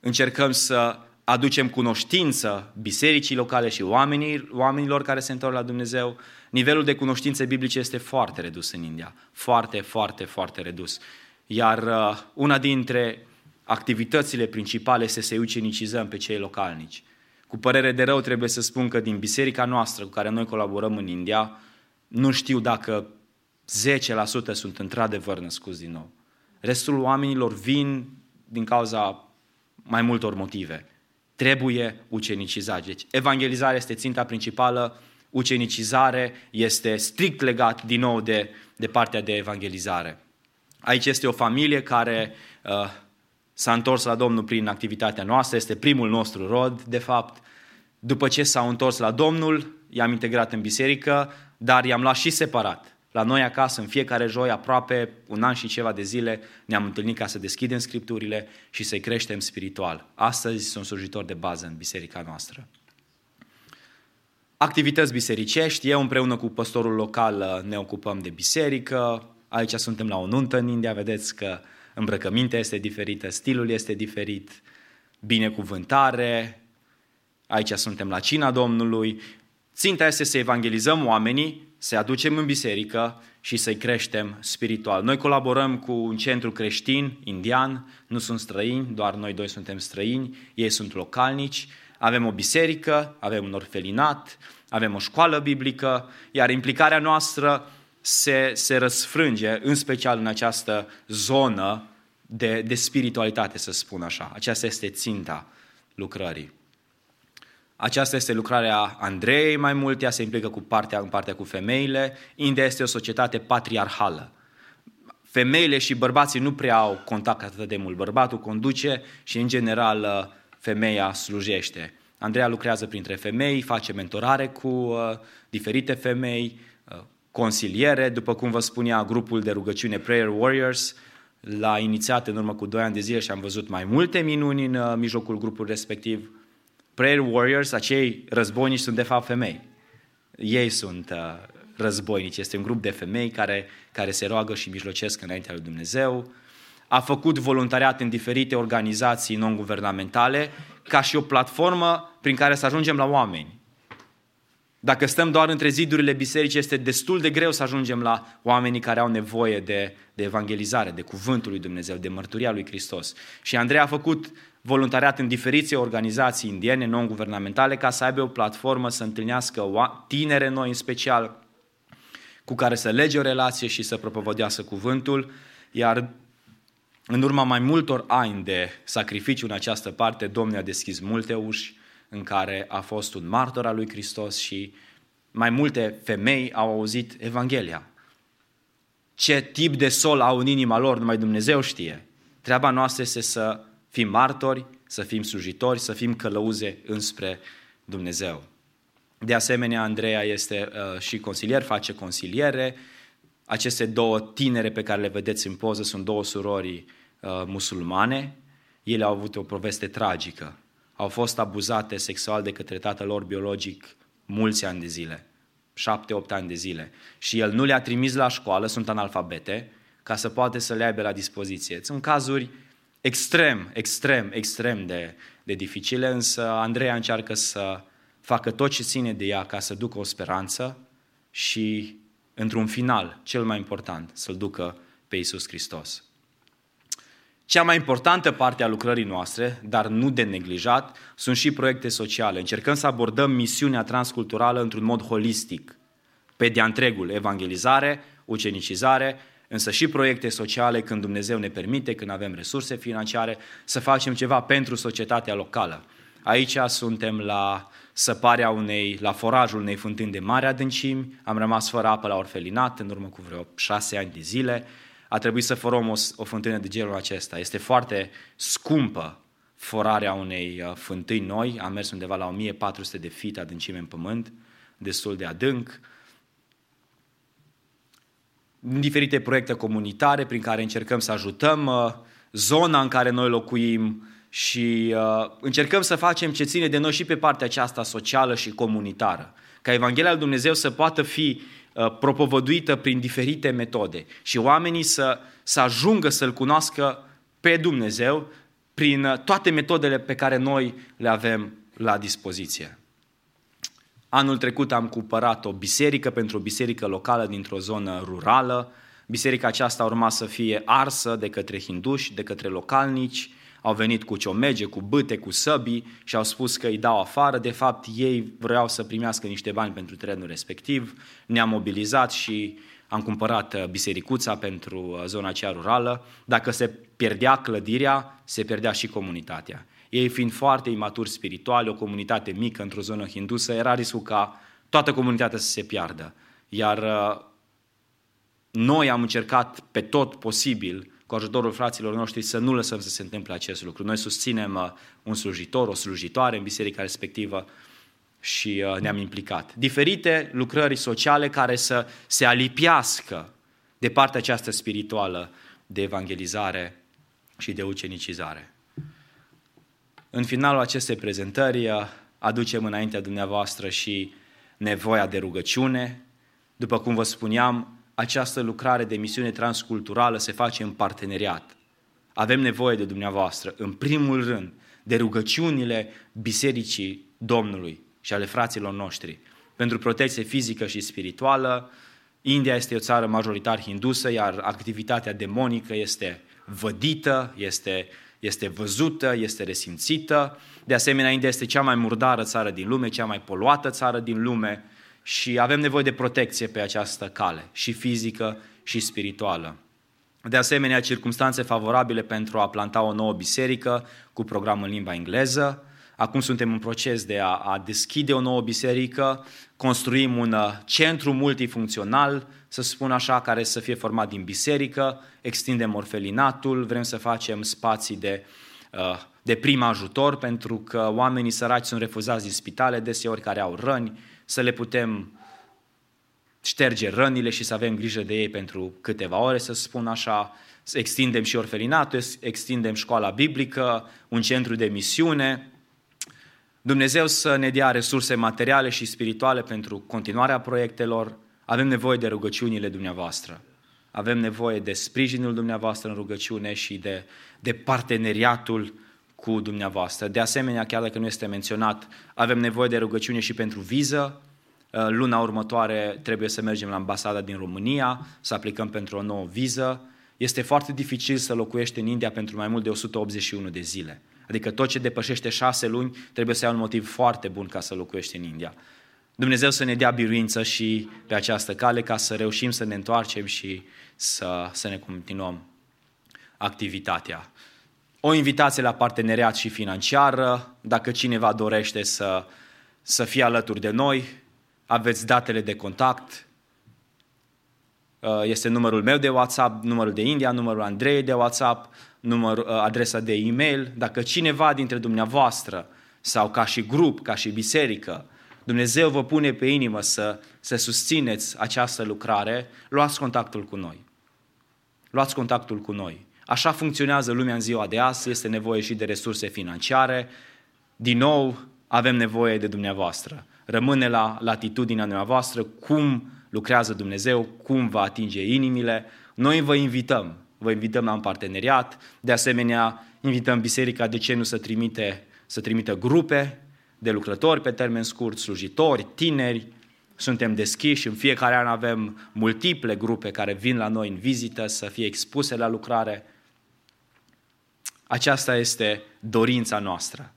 încercăm să aducem cunoștință bisericii locale și oamenii, oamenilor care se întorc la Dumnezeu. Nivelul de cunoștințe biblice este foarte redus în India. Foarte, foarte, foarte redus. Iar uh, una dintre activitățile principale este să ucenicizăm pe cei localnici. Cu părere de rău trebuie să spun că din biserica noastră cu care noi colaborăm în India, nu știu dacă 10% sunt într-adevăr născuți din nou. Restul oamenilor vin din cauza mai multor motive. Trebuie ucenicizat. Deci, evangelizarea este ținta principală, ucenicizare este strict legat din nou de, de partea de evangelizare. Aici este o familie care uh, s-a întors la Domnul prin activitatea noastră, este primul nostru rod, de fapt. După ce s-au întors la Domnul, i-am integrat în biserică, dar i-am luat și separat. La noi acasă, în fiecare joi, aproape un an și ceva de zile, ne-am întâlnit ca să deschidem scripturile și să-i creștem spiritual. Astăzi sunt slujitor de bază în biserica noastră. Activități bisericești, eu împreună cu pastorul local ne ocupăm de biserică, aici suntem la o nuntă în India, vedeți că îmbrăcămintea este diferită, stilul este diferit, binecuvântare, aici suntem la cina Domnului. Ținta este să evangelizăm oamenii, să aducem în biserică și să-i creștem spiritual. Noi colaborăm cu un centru creștin, indian, nu sunt străini, doar noi doi suntem străini, ei sunt localnici, avem o biserică, avem un orfelinat, avem o școală biblică, iar implicarea noastră se, se răsfrânge, în special în această zonă de, de spiritualitate, să spun așa. Aceasta este ținta lucrării. Aceasta este lucrarea Andrei mai mult, ea se implică cu partea, în partea cu femeile. India este o societate patriarhală. Femeile și bărbații nu prea au contact atât de mult. Bărbatul conduce și, în general, femeia slujește. Andreea lucrează printre femei, face mentorare cu uh, diferite femei, uh, consiliere, după cum vă spunea grupul de rugăciune Prayer Warriors, l-a inițiat în urmă cu 2 ani de zile și am văzut mai multe minuni în uh, mijlocul grupului respectiv. Prayer Warriors, acei războinici sunt de fapt femei. Ei sunt uh, războinici, este un grup de femei care, care se roagă și mijlocesc înaintea lui Dumnezeu. A făcut voluntariat în diferite organizații non-guvernamentale ca și o platformă prin care să ajungem la oameni. Dacă stăm doar între zidurile bisericii, este destul de greu să ajungem la oamenii care au nevoie de, de evangelizare, de cuvântul lui Dumnezeu, de mărturia lui Hristos. Și Andrei a făcut voluntariat în diferite organizații indiene, non-guvernamentale, ca să aibă o platformă să întâlnească tinere noi în special, cu care să lege o relație și să propovădească cuvântul, iar în urma mai multor ani de sacrificiu în această parte, Domnul a deschis multe uși în care a fost un martor al lui Hristos și mai multe femei au auzit Evanghelia. Ce tip de sol au în inima lor, numai Dumnezeu știe. Treaba noastră este să fim martori, să fim slujitori, să fim călăuze înspre Dumnezeu. De asemenea, Andreea este uh, și consilier, face consiliere. Aceste două tinere pe care le vedeți în poză sunt două surori uh, musulmane. Ele au avut o poveste tragică. Au fost abuzate sexual de către tatăl lor biologic mulți ani de zile, șapte, opt ani de zile. Și el nu le-a trimis la școală, sunt analfabete, ca să poată să le aibă la dispoziție. Sunt cazuri extrem, extrem, extrem de, de dificile, însă Andreea încearcă să facă tot ce ține de ea ca să ducă o speranță și, într-un final, cel mai important, să-L ducă pe Iisus Hristos. Cea mai importantă parte a lucrării noastre, dar nu de neglijat, sunt și proiecte sociale. Încercăm să abordăm misiunea transculturală într-un mod holistic, pe de întregul, evangelizare, ucenicizare, însă și proiecte sociale când Dumnezeu ne permite, când avem resurse financiare, să facem ceva pentru societatea locală. Aici suntem la săparea unei, la forajul unei fântâni de mare adâncimi, am rămas fără apă la orfelinat în urmă cu vreo șase ani de zile, a trebuit să forăm o, o fântână de genul acesta. Este foarte scumpă forarea unei uh, fântâni noi, am mers undeva la 1400 de feet adâncime în pământ, destul de adânc, în diferite proiecte comunitare prin care încercăm să ajutăm uh, zona în care noi locuim și uh, încercăm să facem ce ține de noi și pe partea aceasta socială și comunitară. Ca Evanghelia lui Dumnezeu să poată fi uh, propovăduită prin diferite metode și oamenii să, să ajungă să-L cunoască pe Dumnezeu prin toate metodele pe care noi le avem la dispoziție. Anul trecut am cumpărat o biserică pentru o biserică locală dintr-o zonă rurală. Biserica aceasta urma să fie arsă de către hinduși, de către localnici. Au venit cu ciomege, cu bâte, cu săbii și au spus că îi dau afară. De fapt, ei vreau să primească niște bani pentru terenul respectiv. Ne-am mobilizat și am cumpărat uh, bisericuța pentru uh, zona aceea rurală. Dacă se pierdea clădirea, se pierdea și comunitatea. Ei fiind foarte imaturi spirituali, o comunitate mică într-o zonă hindusă, era riscul ca toată comunitatea să se piardă. Iar uh, noi am încercat pe tot posibil, cu ajutorul fraților noștri, să nu lăsăm să se întâmple acest lucru. Noi susținem uh, un slujitor, o slujitoare în biserica respectivă și uh, ne-am implicat. Diferite lucrări sociale care să se alipiască de partea aceasta spirituală de evangelizare și de ucenicizare. În finalul acestei prezentări uh, aducem înaintea dumneavoastră și nevoia de rugăciune. După cum vă spuneam, această lucrare de misiune transculturală se face în parteneriat. Avem nevoie de dumneavoastră, în primul rând, de rugăciunile Bisericii Domnului și ale fraților noștri pentru protecție fizică și spirituală. India este o țară majoritar hindusă, iar activitatea demonică este vădită, este, este văzută, este resimțită. De asemenea, India este cea mai murdară țară din lume, cea mai poluată țară din lume și avem nevoie de protecție pe această cale, și fizică și spirituală. De asemenea, circumstanțe favorabile pentru a planta o nouă biserică cu program în limba engleză. Acum suntem în proces de a, a deschide o nouă biserică, construim un uh, centru multifuncțional, să spun așa, care să fie format din biserică, extindem orfelinatul, vrem să facem spații de, uh, de prim ajutor, pentru că oamenii săraci sunt refuzați din spitale, deseori care au răni, să le putem șterge rănile și să avem grijă de ei pentru câteva ore, să spun așa, să extindem și orfelinatul, extindem școala biblică, un centru de misiune. Dumnezeu să ne dea resurse materiale și spirituale pentru continuarea proiectelor. Avem nevoie de rugăciunile dumneavoastră. Avem nevoie de sprijinul dumneavoastră în rugăciune și de, de parteneriatul cu dumneavoastră. De asemenea, chiar dacă nu este menționat, avem nevoie de rugăciune și pentru viză, Uh, luna următoare trebuie să mergem la ambasada din România, să aplicăm pentru o nouă viză. Este foarte dificil să locuiești în India pentru mai mult de 181 de zile. Adică tot ce depășește șase luni trebuie să ai un motiv foarte bun ca să locuiești în India. Dumnezeu să ne dea biruință și pe această cale ca să reușim să ne întoarcem și să, să ne continuăm activitatea. O invitație la parteneriat și financiară, dacă cineva dorește să, să fie alături de noi, aveți datele de contact, uh, este numărul meu de WhatsApp, numărul de India, numărul Andrei de WhatsApp, număr, uh, adresa de e-mail. Dacă cineva dintre dumneavoastră sau ca și grup, ca și biserică, Dumnezeu vă pune pe inimă să, să susțineți această lucrare, luați contactul cu noi. Luați contactul cu noi. Așa funcționează lumea în ziua de azi, este nevoie și de resurse financiare. Din nou, avem nevoie de dumneavoastră rămâne la latitudinea dumneavoastră cum lucrează Dumnezeu, cum va atinge inimile. Noi vă invităm, vă invităm la un parteneriat, de asemenea invităm biserica, de ce nu să trimite, să trimită grupe de lucrători pe termen scurt, slujitori, tineri, suntem deschiși, în fiecare an avem multiple grupe care vin la noi în vizită să fie expuse la lucrare. Aceasta este dorința noastră,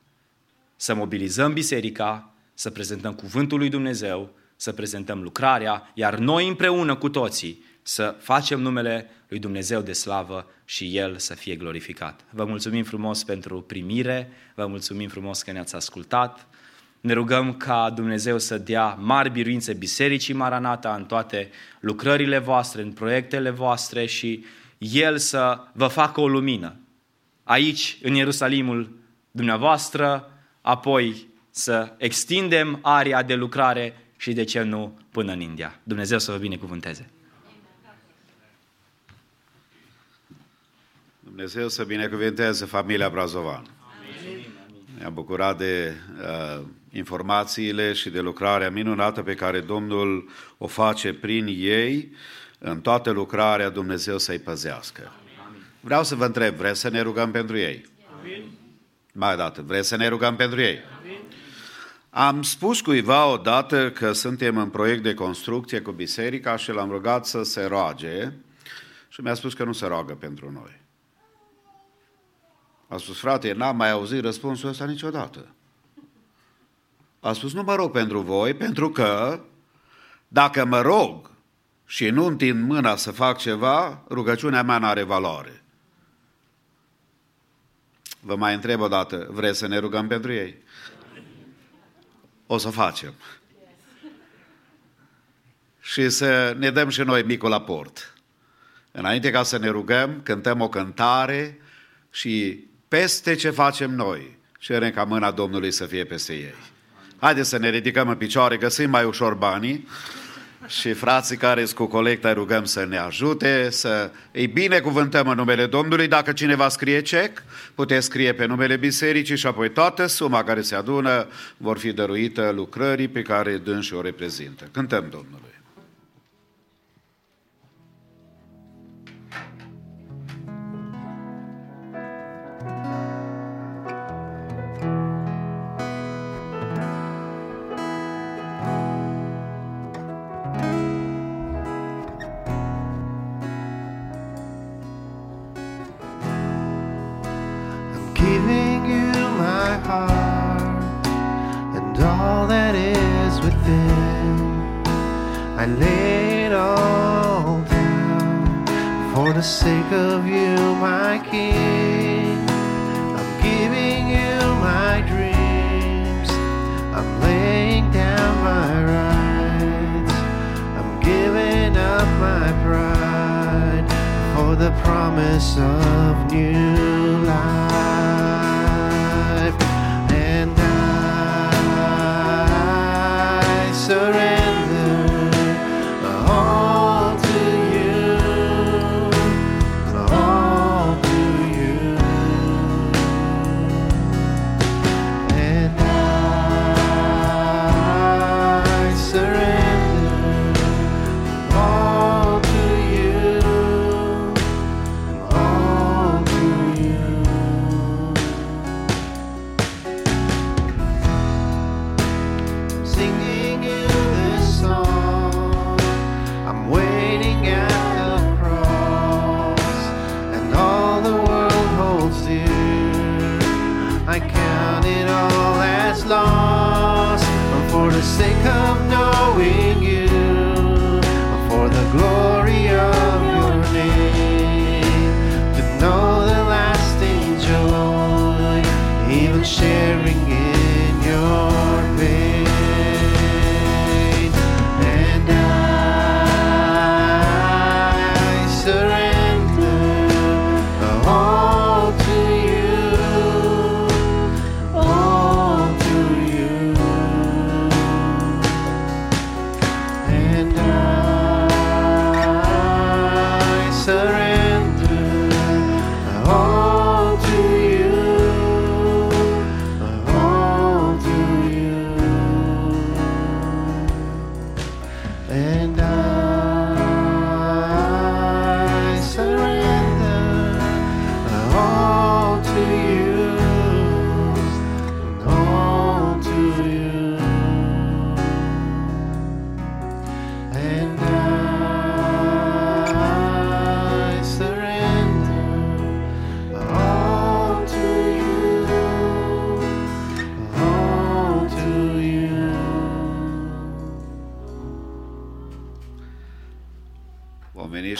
să mobilizăm biserica să prezentăm cuvântul lui Dumnezeu, să prezentăm lucrarea, iar noi împreună cu toții să facem numele lui Dumnezeu de slavă și El să fie glorificat. Vă mulțumim frumos pentru primire, vă mulțumim frumos că ne-ați ascultat. Ne rugăm ca Dumnezeu să dea mari biruințe Bisericii Maranata în toate lucrările voastre, în proiectele voastre și El să vă facă o lumină. Aici, în Ierusalimul dumneavoastră, apoi să extindem area de lucrare și de ce nu până în India. Dumnezeu să vă binecuvânteze! Dumnezeu să binecuvânteze familia Brazovan. Ne-am bucurat de uh, informațiile și de lucrarea minunată pe care Domnul o face prin ei. În toată lucrarea Dumnezeu să-i păzească. Vreau să vă întreb, vreți să ne rugăm pentru ei? Amin. Mai dată, vreți să ne rugăm pentru ei? Am spus cuiva odată că suntem în proiect de construcție cu biserica și l-am rugat să se roage și mi-a spus că nu se roagă pentru noi. A spus, frate, n-am mai auzit răspunsul ăsta niciodată. A spus, nu mă rog pentru voi, pentru că dacă mă rog și nu întind mâna să fac ceva, rugăciunea mea nu are valoare. Vă mai întreb o dată, vreți să ne rugăm pentru ei? o să facem. Și să ne dăm și noi micul aport. Înainte ca să ne rugăm, cântăm o cântare și peste ce facem noi, cerem ca mâna Domnului să fie peste ei. Haideți să ne ridicăm în picioare, găsim mai ușor banii și frații care sunt cu colecta rugăm să ne ajute, să îi binecuvântăm în numele Domnului. Dacă cineva scrie cec, puteți scrie pe numele bisericii și apoi toată suma care se adună vor fi dăruită lucrării pe care dânsi o reprezintă. Cântăm Domnului. I'm I lay it all down for the sake of you, my King. I'm giving you my dreams. I'm laying down my rights. I'm giving up my pride for the promise of new life.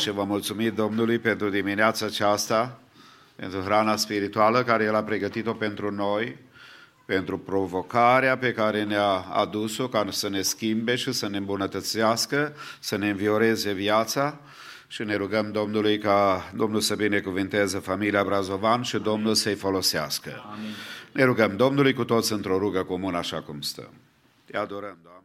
Și vă mulțumi Domnului pentru dimineața aceasta, pentru hrana spirituală care El a pregătit-o pentru noi, pentru provocarea pe care ne-a adus-o ca să ne schimbe și să ne îmbunătățească, să ne învioreze viața și ne rugăm Domnului ca Domnul să binecuvinteze familia Brazovan și Domnul să-i folosească. Amin. Ne rugăm Domnului cu toți într-o rugă comună așa cum stăm. Te adorăm, Doamne.